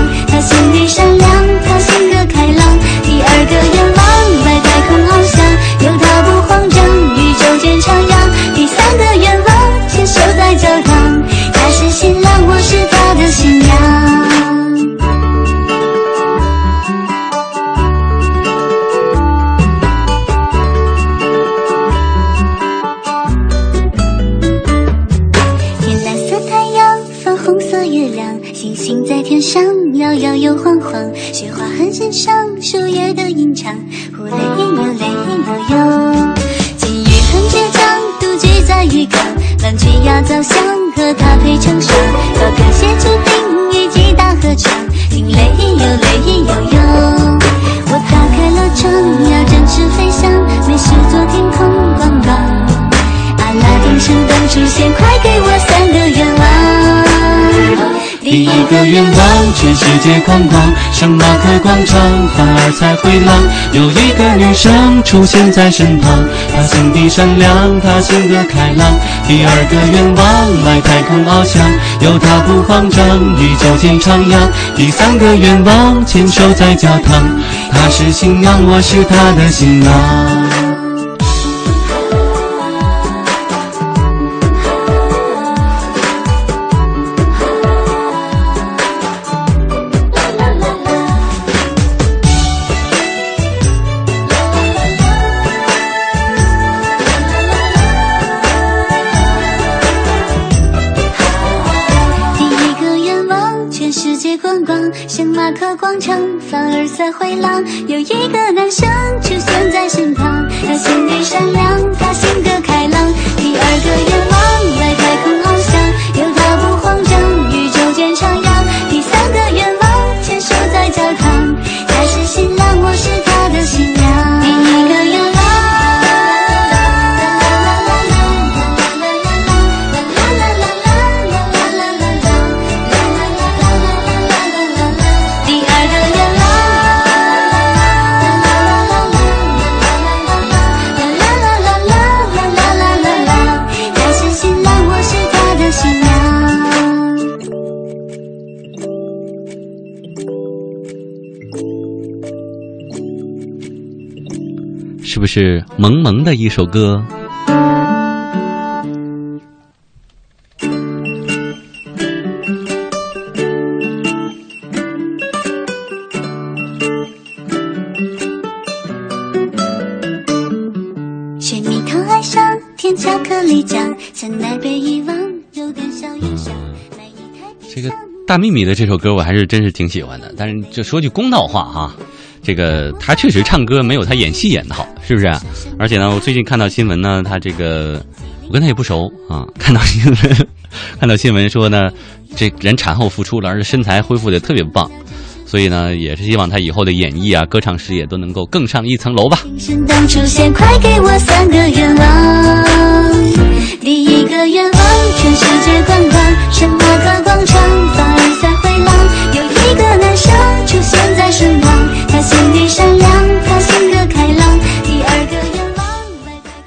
上树叶的吟唱，呼雷哟雷哟哟。金鱼很倔强，独居在浴缸，狼群要走向和它配成双，第一个愿望，全世界观光，圣马可广场，凡尔赛回廊。有一个女生出现在身旁，她心地善良，她性格开朗。第二个愿望，来太空翱翔，有她不慌张，宇宙间徜徉。第三个愿望，牵手在教堂，她是新娘，我是她的新郎。是萌萌的一首歌？水蜜桃爱上甜巧克力酱，酸奶被遗忘，有点小忧伤。买一台冰这个箱大幂幂的这首歌我还是真是挺喜欢的，但是就说句公道话哈，这个她确实唱歌没有她演戏演的好，是不是？而且呢，我最近看到新闻呢，他这个我跟他也不熟啊，看到新闻 [laughs] 看到新闻说呢，这人产后复出了，而且身材恢复的特别棒，所以呢，也是希望他以后的演艺啊、歌唱事业都能够更上一层楼吧。神灯出现，快给我三个愿望。第一个愿望，全世界观光，圣马可广场，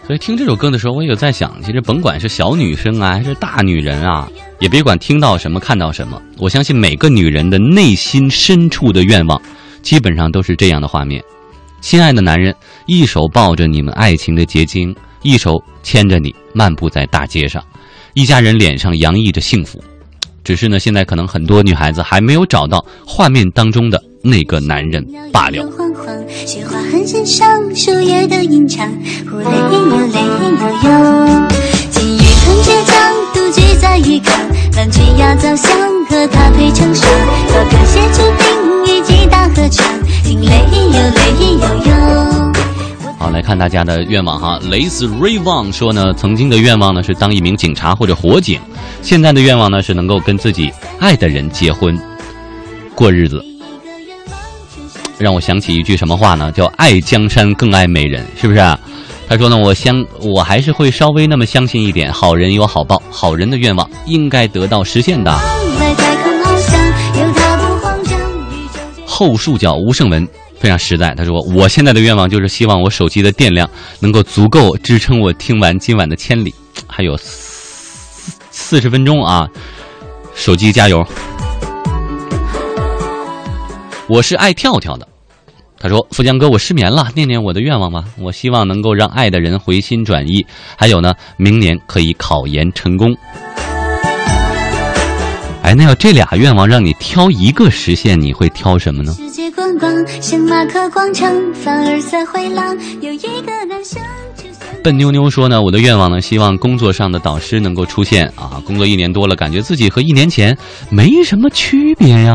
所以听这首歌的时候，我有在想，其实甭管是小女生啊，还是大女人啊，也别管听到什么看到什么，我相信每个女人的内心深处的愿望，基本上都是这样的画面：心爱的男人一手抱着你们爱情的结晶，一手牵着你漫步在大街上，一家人脸上洋溢着幸福。只是呢，现在可能很多女孩子还没有找到画面当中的那个男人罢了。晃晃，雪花很欣赏树叶的吟唱，忽雷又雷又又。金鱼很倔强，独居在鱼缸，蓝雀要走向和它配成双，高歌写出冰一起大合唱，听。好，来看大家的愿望哈。雷斯 Rayvon 说呢，曾经的愿望呢是当一名警察或者火警，现在的愿望呢是能够跟自己爱的人结婚，过日子。让我想起一句什么话呢？叫“爱江山更爱美人”，是不是？啊他说呢，我相我还是会稍微那么相信一点，好人有好报，好人的愿望应该得到实现的。后述叫吴胜文，非常实在。他说：“我现在的愿望就是希望我手机的电量能够足够支撑我听完今晚的千里，还有四十分钟啊，手机加油。”我是爱跳跳的，他说：“富江哥，我失眠了，念念我的愿望吧。我希望能够让爱的人回心转意，还有呢，明年可以考研成功。”哎，那要这俩愿望让你挑一个实现，你会挑什么呢？世界观光，圣马克广场，凡尔赛回廊，有一个男生。笨妞妞说呢，我的愿望呢，希望工作上的导师能够出现啊。工作一年多了，感觉自己和一年前没什么区别呀。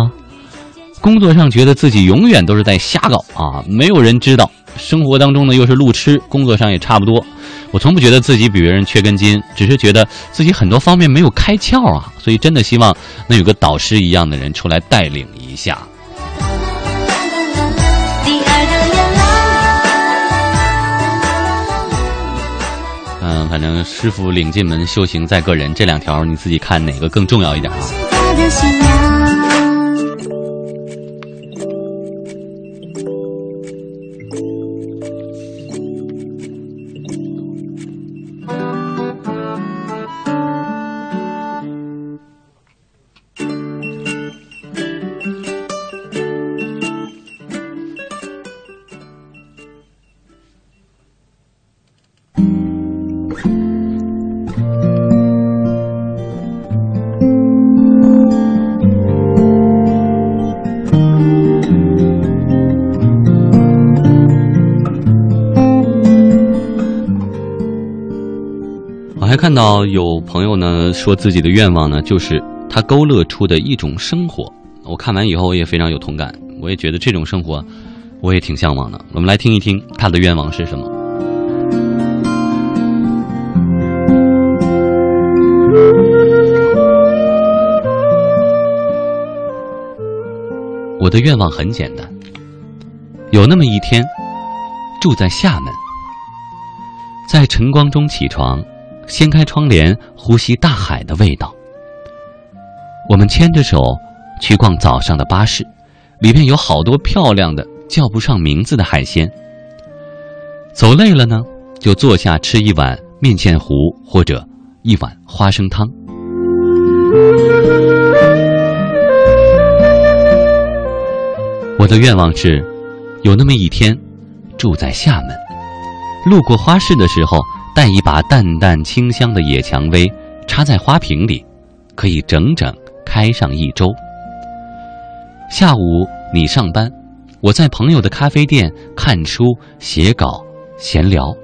工作上觉得自己永远都是在瞎搞啊，没有人知道。生活当中呢又是路痴，工作上也差不多。我从不觉得自己比别人缺根筋，只是觉得自己很多方面没有开窍啊。所以真的希望能有个导师一样的人出来带领一下。嗯，反正师傅领进门，修行在个人。这两条你自己看哪个更重要一点啊？说自己的愿望呢，就是他勾勒出的一种生活。我看完以后我也非常有同感，我也觉得这种生活我也挺向往的。我们来听一听他的愿望是什么。我的愿望很简单，有那么一天，住在厦门，在晨光中起床，掀开窗帘，呼吸大海的味道。我们牵着手去逛早上的巴士，里面有好多漂亮的叫不上名字的海鲜。走累了呢，就坐下吃一碗面线糊或者一碗花生汤。我的愿望是，有那么一天，住在厦门，路过花市的时候，带一把淡淡清香的野蔷薇，插在花瓶里，可以整整开上一周。下午你上班，我在朋友的咖啡店看书、写稿、闲聊，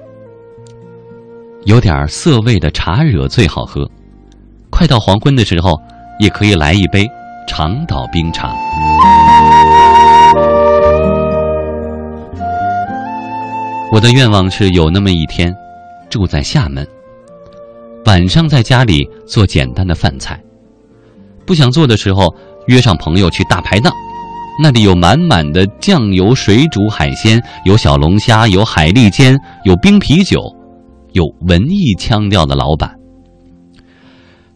有点涩味的茶惹最好喝。快到黄昏的时候，也可以来一杯长岛冰茶。我的愿望是有那么一天，住在厦门，晚上在家里做简单的饭菜，不想做的时候约上朋友去大排档，那里有满满的酱油水煮海鲜，有小龙虾，有海蛎煎，有冰啤酒，有文艺腔调的老板。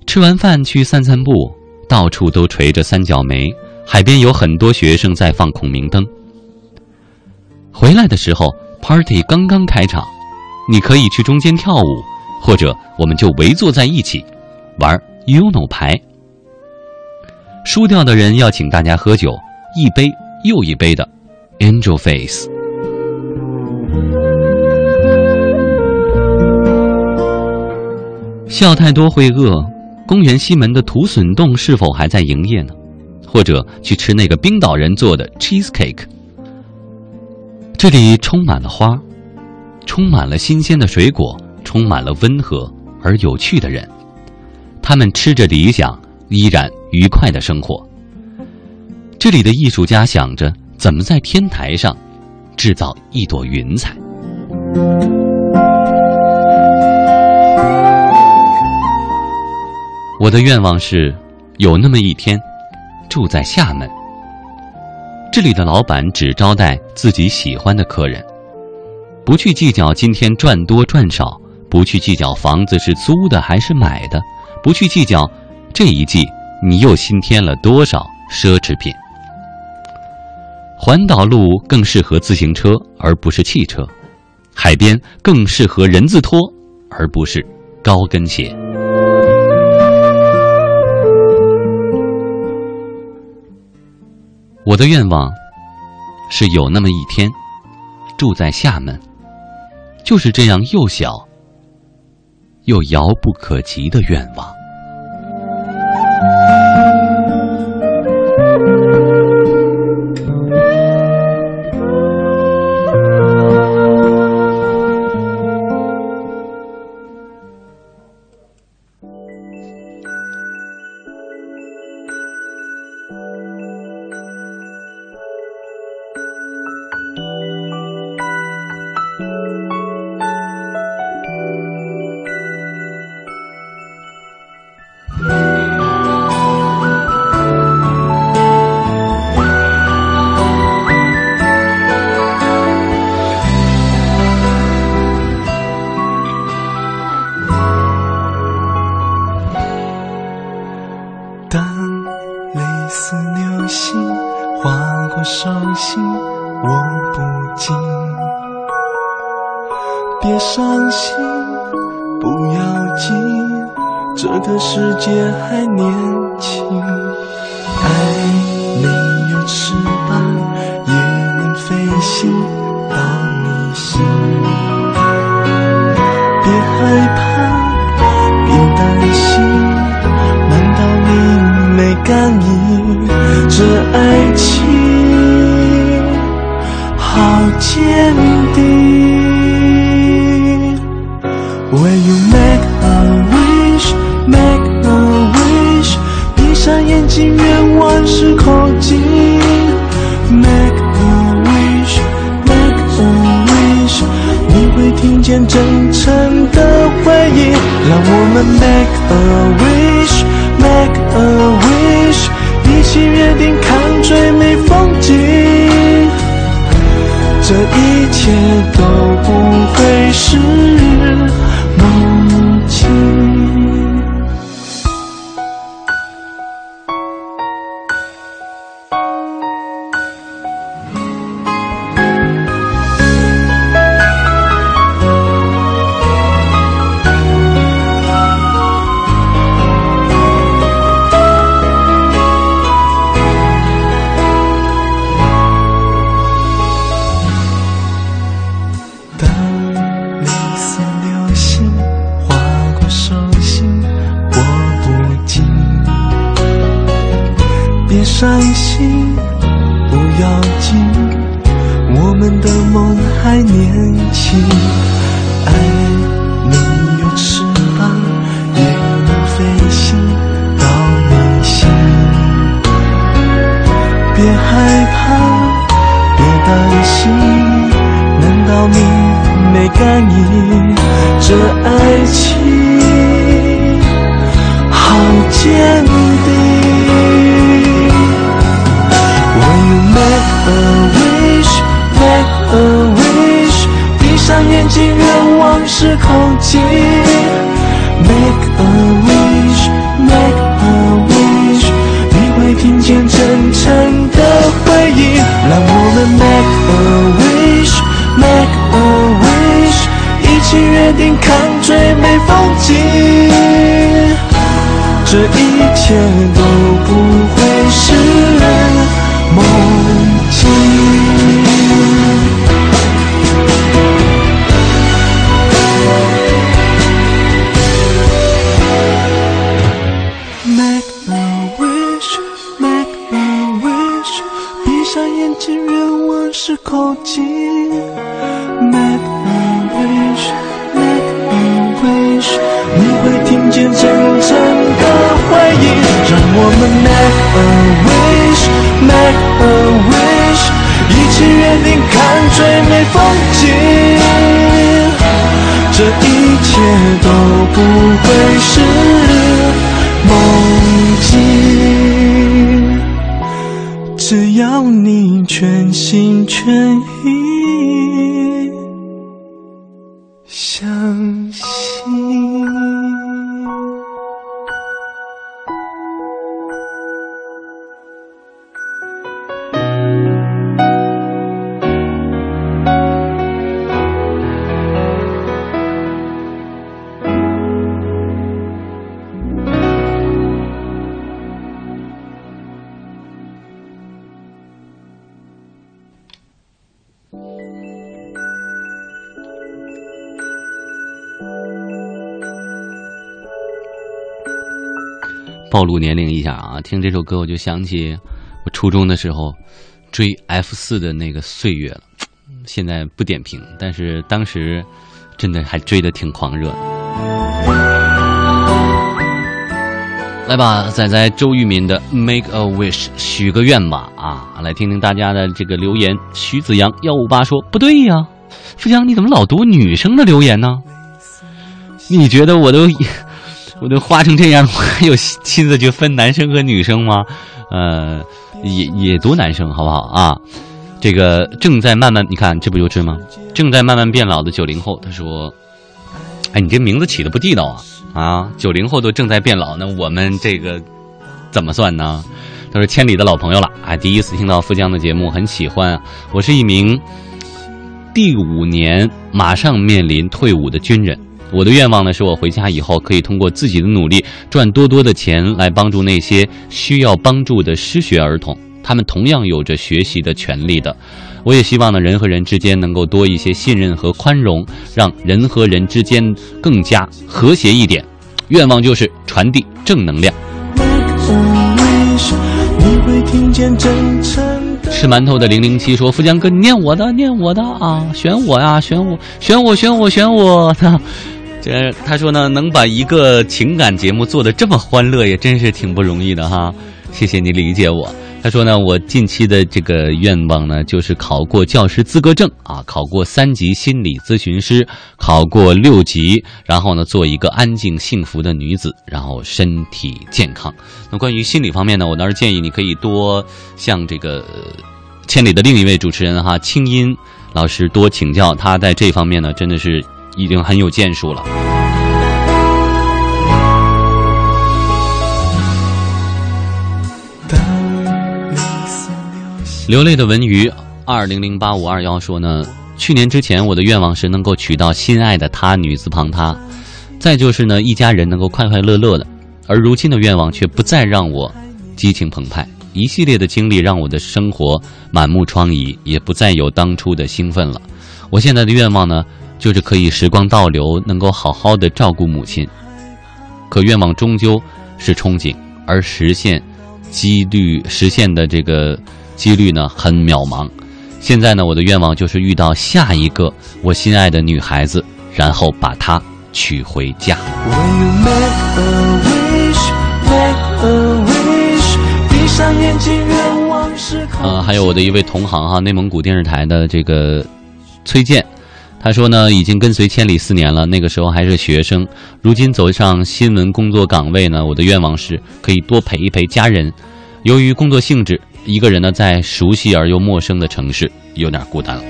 吃完饭去散散步，到处都垂着三角梅，海边有很多学生在放孔明灯。回来的时候，party 刚刚开场，你可以去中间跳舞，或者我们就围坐在一起玩 UNO 牌。输掉的人要请大家喝酒，一杯又一杯的 Angel Face。笑太多会饿。公园西门的土笋冻是否还在营业呢？或者去吃那个冰岛人做的 cheesecake？这里充满了花，充满了新鲜的水果，充满了温和而有趣的人。他们吃着理想，依然愉快的生活。这里的艺术家想着怎么在天台上制造一朵云彩。我的愿望是，有那么一天，住在厦门。这里的老板只招待自己喜欢的客人，不去计较今天赚多赚少，不去计较房子是租的还是买的，不去计较这一季你又新添了多少奢侈品。环岛路更适合自行车而不是汽车，海边更适合人字拖而不是高跟鞋。我的愿望是有那么一天，住在厦门，就是这样又小又遥不可及的愿望。when you make a wish make a wish 闭上眼睛愿望是靠近 make a wish make a wish 你会听见真诚的回应让我们 make a wish make a wish 一起约定看最美风景这一切都不会是梦境。暴露年龄一下啊！听这首歌我就想起我初中的时候追 F 四的那个岁月了。现在不点评，但是当时真的还追的挺狂热的。来吧，仔仔周渝民的《Make a Wish》许个愿吧啊！来听听大家的这个留言。徐子阳幺五八说不对呀，富江你怎么老读女生的留言呢？你觉得我都我都花成这样，我 [laughs] 还有心思去分男生和女生吗？呃，也也读男生好不好啊？这个正在慢慢，你看这不就是吗？正在慢慢变老的九零后，他说：“哎，你这名字起的不地道啊！啊，九零后都正在变老，那我们这个怎么算呢？”他说：“千里的老朋友了，啊，第一次听到富江的节目，很喜欢。我是一名第五年马上面临退伍的军人。”我的愿望呢，是我回家以后可以通过自己的努力赚多多的钱，来帮助那些需要帮助的失学儿童。他们同样有着学习的权利的。我也希望呢，人和人之间能够多一些信任和宽容，让人和人之间更加和谐一点。愿望就是传递正能量。吃馒头的零零七说：“富江哥，你念我的，念我的啊，选我呀，选我，选我，选我，选我的。”这他说呢，能把一个情感节目做的这么欢乐，也真是挺不容易的哈。谢谢你理解我。他说呢，我近期的这个愿望呢，就是考过教师资格证啊，考过三级心理咨询师，考过六级，然后呢，做一个安静幸福的女子，然后身体健康。那关于心理方面呢，我倒是建议你可以多向这个千里的另一位主持人哈清音老师多请教，他在这方面呢，真的是已经很有建树了。流泪的文娱二零零八五二幺说呢，去年之前我的愿望是能够娶到心爱的她，女字旁她，再就是呢一家人能够快快乐乐的，而如今的愿望却不再让我激情澎湃，一系列的经历让我的生活满目疮痍，也不再有当初的兴奋了。我现在的愿望呢，就是可以时光倒流，能够好好的照顾母亲。可愿望终究是憧憬，而实现几率实现的这个。几率呢很渺茫，现在呢我的愿望就是遇到下一个我心爱的女孩子，然后把她娶回家。呃，还有我的一位同行哈，内蒙古电视台的这个崔健，他说呢已经跟随千里四年了，那个时候还是学生，如今走上新闻工作岗位呢，我的愿望是可以多陪一陪家人，由于工作性质。一个人呢，在熟悉而又陌生的城市，有点孤单了。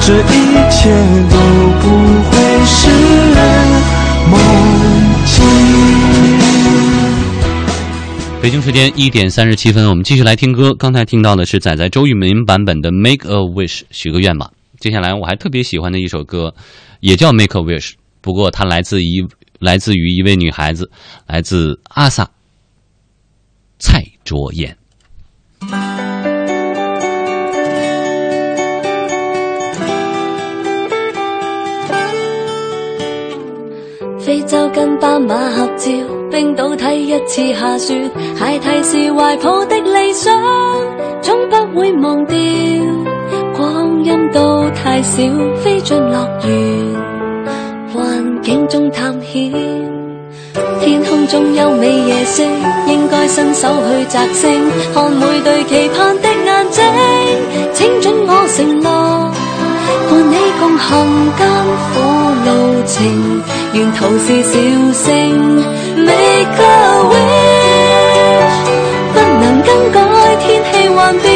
这一切都不会是梦境。北京时间一点三十七分，我们继续来听歌。刚才听到的是仔仔周渝民版本的《Make a Wish》，许个愿吧。接下来我还特别喜欢的一首歌，也叫《Make a Wish》，不过它来自一来自于一位女孩子，来自阿萨蔡卓妍。非洲跟斑马合照，冰岛睇一次下雪，孩提时怀抱的理想，总不会忘掉。光阴都太少，飞进乐园，环境中探险。天空中优美夜色，应该伸手去摘星，看每对期盼的眼睛，请准我承诺。伴你共行艰苦路程，沿途是笑声。Make a wish，不能更改天气幻变，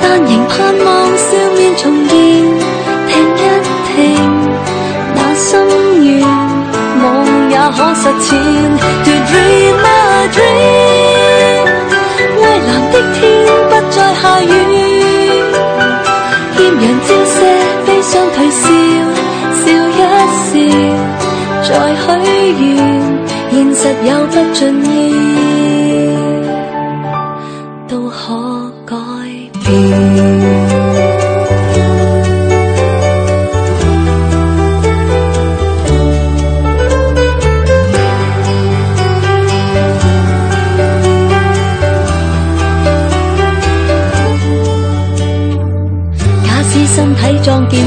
但仍盼望笑重现。听一听，那心愿梦也可实践。To dream a dream，蔚蓝的天不再下雨。艳阳照射，悲伤退笑，笑一笑，再许愿，现实有不尽意，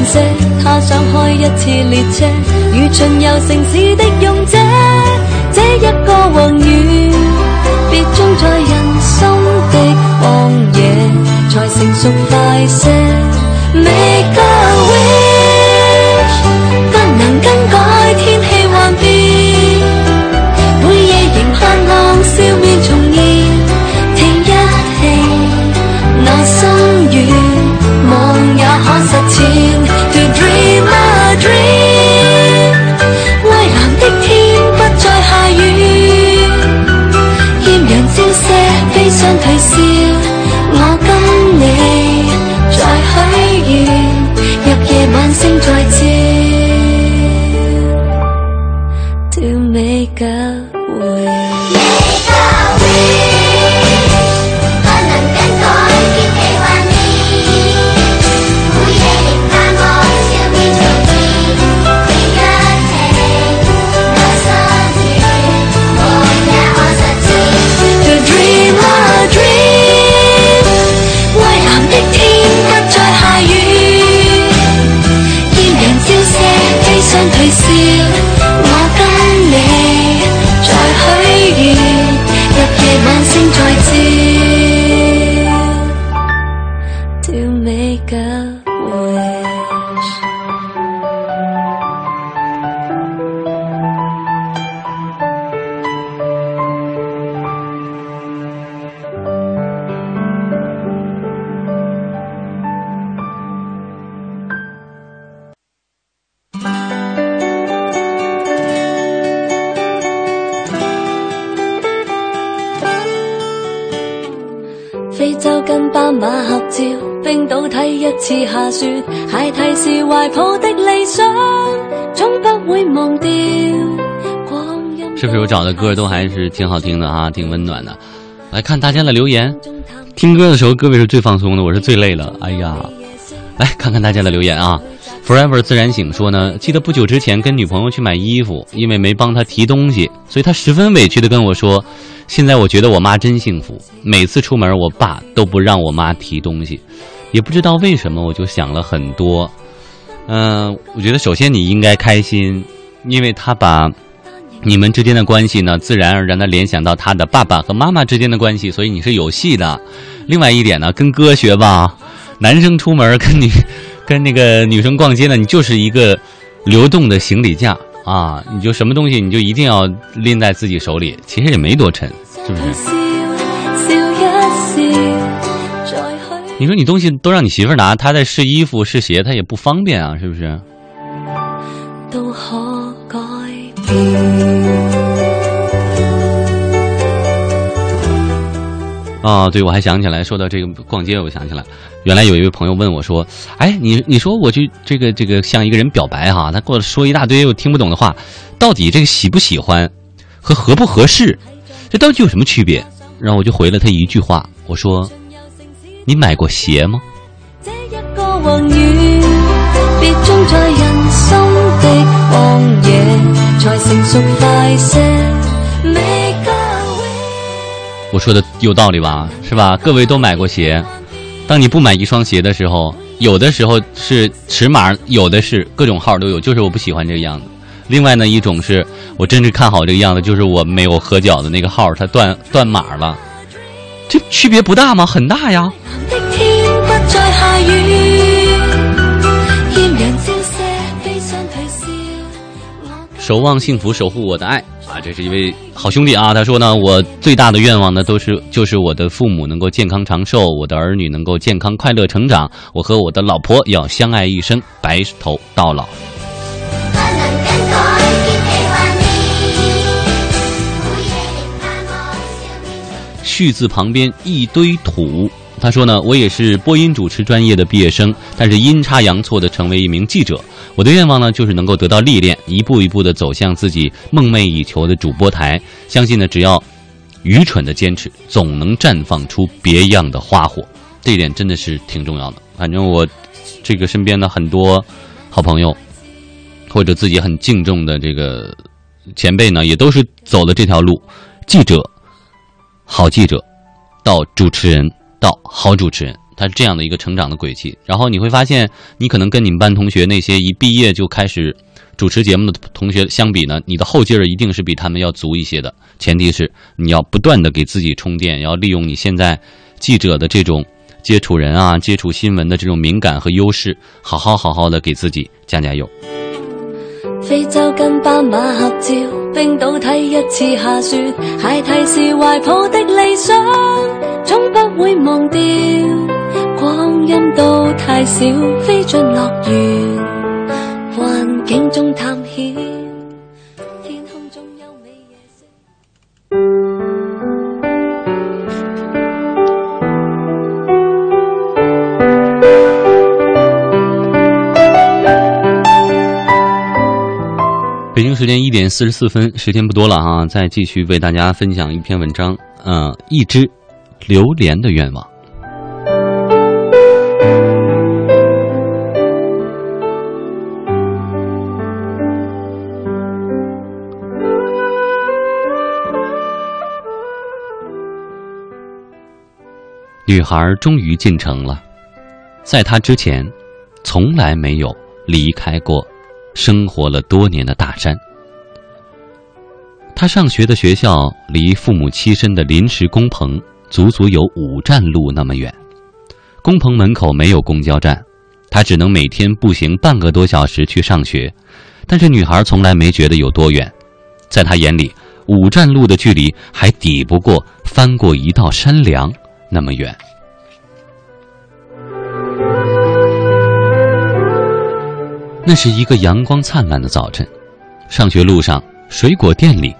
壯健些，他想開一次列車，如巡遊城市的勇者。這一個宏願，別種在人心的荒野，才成熟快些。Make a wish，不能更改歌都还是挺好听的啊，挺温暖的？来看大家的留言，听歌的时候各位是最放松的，我是最累了。哎呀，来看看大家的留言啊。Forever 自然醒说呢，记得不久之前跟女朋友去买衣服，因为没帮她提东西，所以她十分委屈的跟我说，现在我觉得我妈真幸福，每次出门我爸都不让我妈提东西，也不知道为什么，我就想了很多。嗯、我觉得首先你应该开心，因为他把你们之间的关系呢，自然而然的联想到他的爸爸和妈妈之间的关系，所以你是有戏的。另外一点呢，跟哥学吧，男生出门跟女跟那个女生逛街呢，你就是一个流动的行李架啊，你就什么东西你就一定要拎在自己手里，其实也没多沉，是不是？你说你东西都让你媳妇拿，她在试衣服、试鞋，她也不方便啊，是不是？都可改哦。对，我还想起来，说到这个逛街，我想起来，原来有一位朋友问我说：“哎，你你说我去这个这个向一个人表白哈，他跟我说一大堆我听不懂的话，到底这个喜不喜欢和合不合适，这到底有什么区别？”然后我就回了他一句话，我说：“你买过鞋吗？”这一个，别种在人的荒野，才成熟快些。我说的有道理吧？是吧？各位都买过鞋，当你不买一双鞋的时候，有的时候是尺码，有的是各种号都有，就是我不喜欢这个样子。另外呢，一种是我真是看好这个样子，就是我没有合脚的那个号，它断断码了。这区别不大吗？很大呀！守望幸福，守护我的爱啊！这是一位好兄弟啊，他说呢，我最大的愿望呢，都是就是我的父母能够健康长寿，我的儿女能够健康快乐成长，我和我的老婆要相爱一生，白头到老。不能更改天氣幻變，每夜仍盼望笑面。序字旁边一堆土。他说呢，我也是播音主持专业的毕业生，但是阴差阳错的成为一名记者。我的愿望呢，就是能够得到历练，一步一步的走向自己梦寐以求的主播台。相信呢，只要愚蠢的坚持，总能绽放出别样的花火。这一点真的是挺重要的。反正我这个身边的很多好朋友，或者自己很敬重的这个前辈呢，也都是走的这条路。记者，好记者，到主持人，到好主持人，他是这样的一个成长的轨迹。然后你会发现，你可能跟你们班同学那些一毕业就开始主持节目的同学相比呢，你的后劲儿一定是比他们要足一些的。前提是你要不断的给自己充电，要利用你现在记者的这种接触人啊、接触新闻的这种敏感和优势，好好好好的给自己加加油。非洲跟斑马合照，冰岛睇一次下雪，孩提时怀抱的理想，总不会忘掉。光阴都太少，飞进乐园，环境中北京时间一点四十四分，时间不多了哈，再继续为大家分享一篇文章。呃，一只榴莲的愿望。女孩终于进城了，在她之前，从来没有离开过生活了多年的大山。他上学的学校离父母栖身的临时工棚足足有五站路那么远，工棚门口没有公交站，他只能每天步行半个多小时去上学。但是女孩从来没觉得有多远，在她眼里，五站路的距离还抵不过翻过一道山梁那么远。那是一个阳光灿烂的早晨，上学路上，水果店里，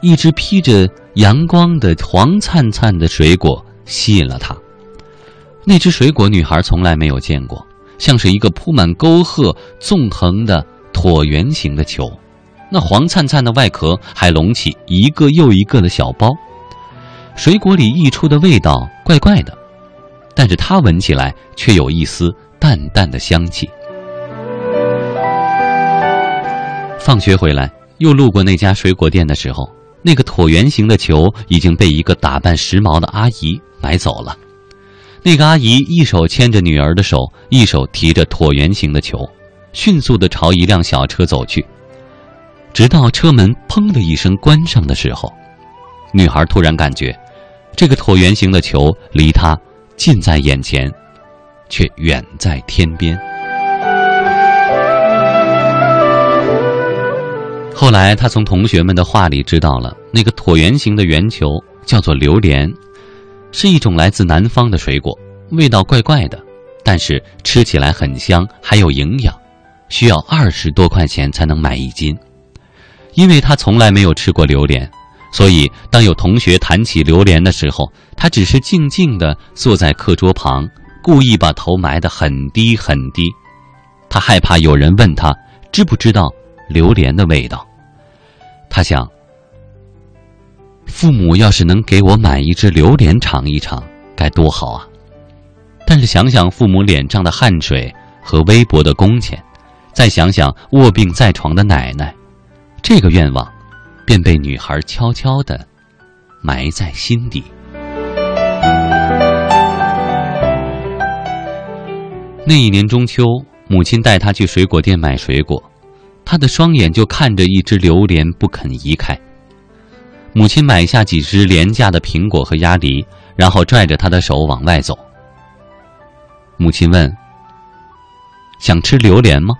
一只披着阳光的黄灿灿的水果吸引了她。那只水果女孩从来没有见过，像是一个铺满沟壑、纵横的椭圆形的球，那黄灿灿的外壳还隆起一个又一个的小包。水果里溢出的味道怪怪的，但是它闻起来却有一丝淡淡的香气。放学回来，又路过那家水果店的时候，那个椭圆形的球已经被一个打扮时髦的阿姨买走了。那个阿姨一手牵着女儿的手，一手提着椭圆形的球，迅速地朝一辆小车走去。直到车门“砰”的一声关上的时候，女孩突然感觉，这个椭圆形的球离她近在眼前，却远在天边。后来，他从同学们的话里知道了，那个椭圆形的圆球叫做榴莲，是一种来自南方的水果，味道怪怪的，但是吃起来很香，还有营养，需要二十多块钱才能买一斤。因为他从来没有吃过榴莲，所以当有同学谈起榴莲的时候，他只是静静地坐在课桌旁，故意把头埋得很低很低。他害怕有人问他知不知道榴莲的味道。他想，父母要是能给我买一只榴莲尝一尝，该多好啊！但是想想父母脸上的汗水和微薄的工钱，再想想卧病在床的奶奶，这个愿望便被女孩悄悄的埋在心底。那一年中秋，母亲带她去水果店买水果，他的双眼就看着一只榴莲不肯移开。母亲买下几只廉价的苹果和鸭梨，然后拽着他的手往外走。母亲问：“想吃榴莲吗？”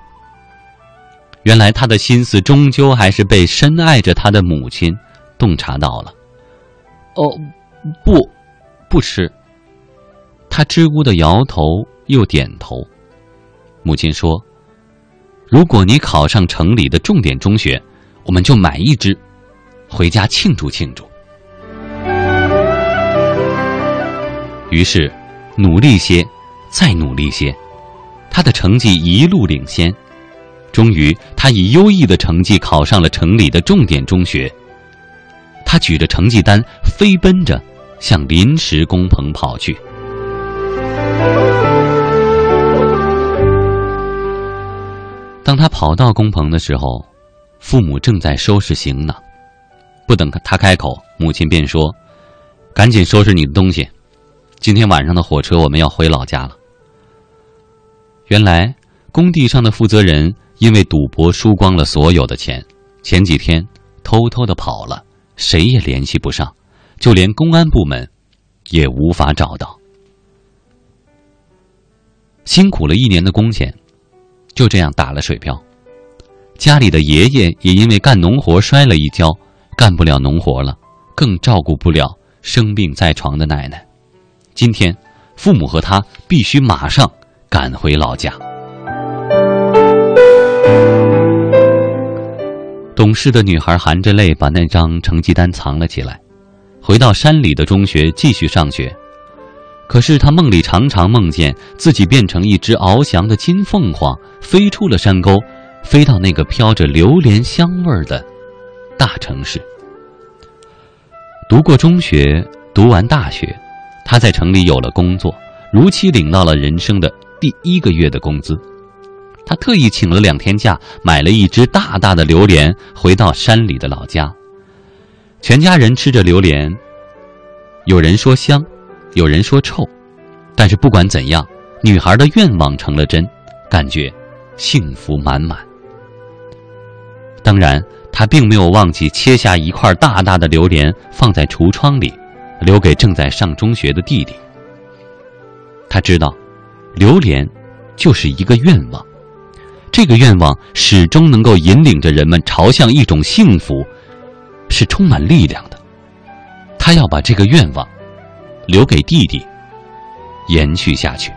原来他的心思终究还是被深爱着他的母亲洞察到了。哦，不，不吃。他支吾的摇头又点头。母亲说：“如果你考上城里的重点中学，我们就买一只，回家庆祝庆祝。”于是，努力些，再努力些，他的成绩一路领先。终于，他以优异的成绩考上了城里的重点中学。他举着成绩单，飞奔着向临时工棚跑去。当他跑到工棚的时候，父母正在收拾行囊。不等他开口，母亲便说：“赶紧收拾你的东西，今天晚上的火车我们要回老家了。”原来，工地上的负责人。因为赌博输光了所有的钱，前几天偷偷的跑了，谁也联系不上，就连公安部门也无法找到。辛苦了一年的工钱，就这样打了水漂。家里的爷爷也因为干农活摔了一跤，干不了农活了，更照顾不了生病在床的奶奶。今天，父母和他必须马上赶回老家。懂事的女孩含着泪把那张成绩单藏了起来，回到山里的中学继续上学。可是他梦里常常梦见自己变成一只翱翔的金凤凰，飞出了山沟，飞到那个飘着榴莲香味儿的大城市。读过中学，读完大学，他在城里有了工作，如期领到了人生的第一个月的工资。他特意请了两天假，买了一只大大的榴莲，回到山里的老家。全家人吃着榴莲，有人说香，有人说臭，但是不管怎样，女孩的愿望成了真，感觉幸福满满。当然，他并没有忘记切下一块大大的榴莲放在橱窗里，留给正在上中学的弟弟。他知道，榴莲就是一个愿望。这个愿望始终能够引领着人们朝向一种幸福，是充满力量的。他要把这个愿望留给弟弟，延续下去。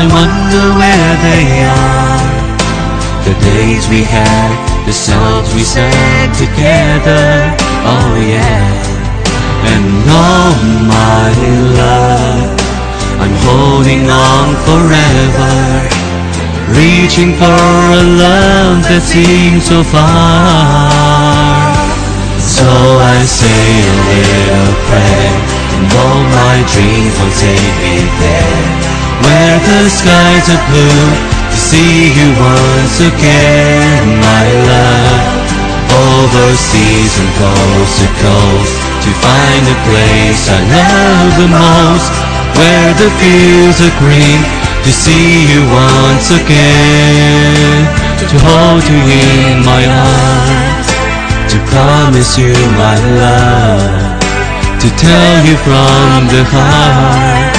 I wonder where they are. The days we had, the songs we sang together. Oh yeah. And oh my love, I'm holding on forever. Reaching for a love that seems so far. So I say a little prayer, and all my dreams will take me there. Where the skies are blue, to see you once again, my love. Over seas and coast to coast, to find a place I love the most. Where the fields are green, to see you once again, to hold you in my arms to promise you my love, to tell you from the heart,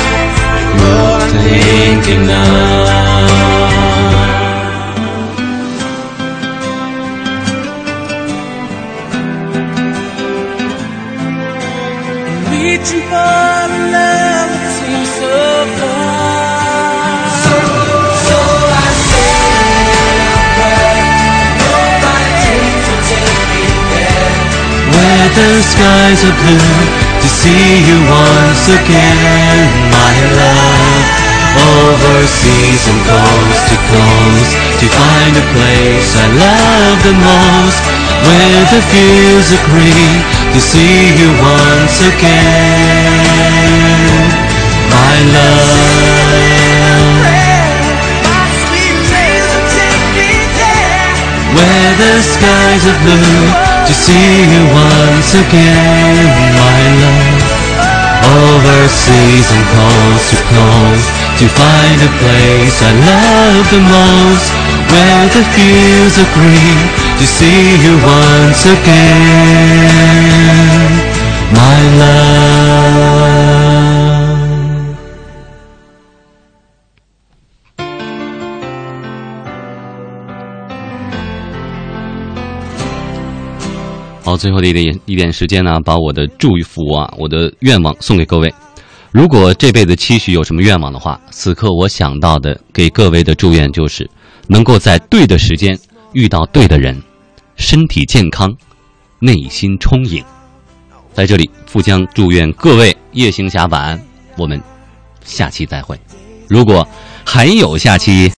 thinking of. Reaching for a love that seems so far. So, I take you with me there, Where the skies are blue, to see you once again, my love. Over seas and coast to coast, to find a place I love the most. Where the fields are green, to see you once again, my love. Where the skies are blue, to see you once again, my love. Over seas and coast to coast, to find a place I love the most. Where the fields are green, to see you once again, my love. 好，最后的一点一点时间呢，把我的祝福啊，我的愿望送给各位。如果这辈子期许有什么愿望的话，此刻我想到的给各位的祝愿就是，能够在对的时间遇到对的人，身体健康，内心充盈。在这里，富江祝愿各位夜行侠晚安，我们下期再会。如果还有下期。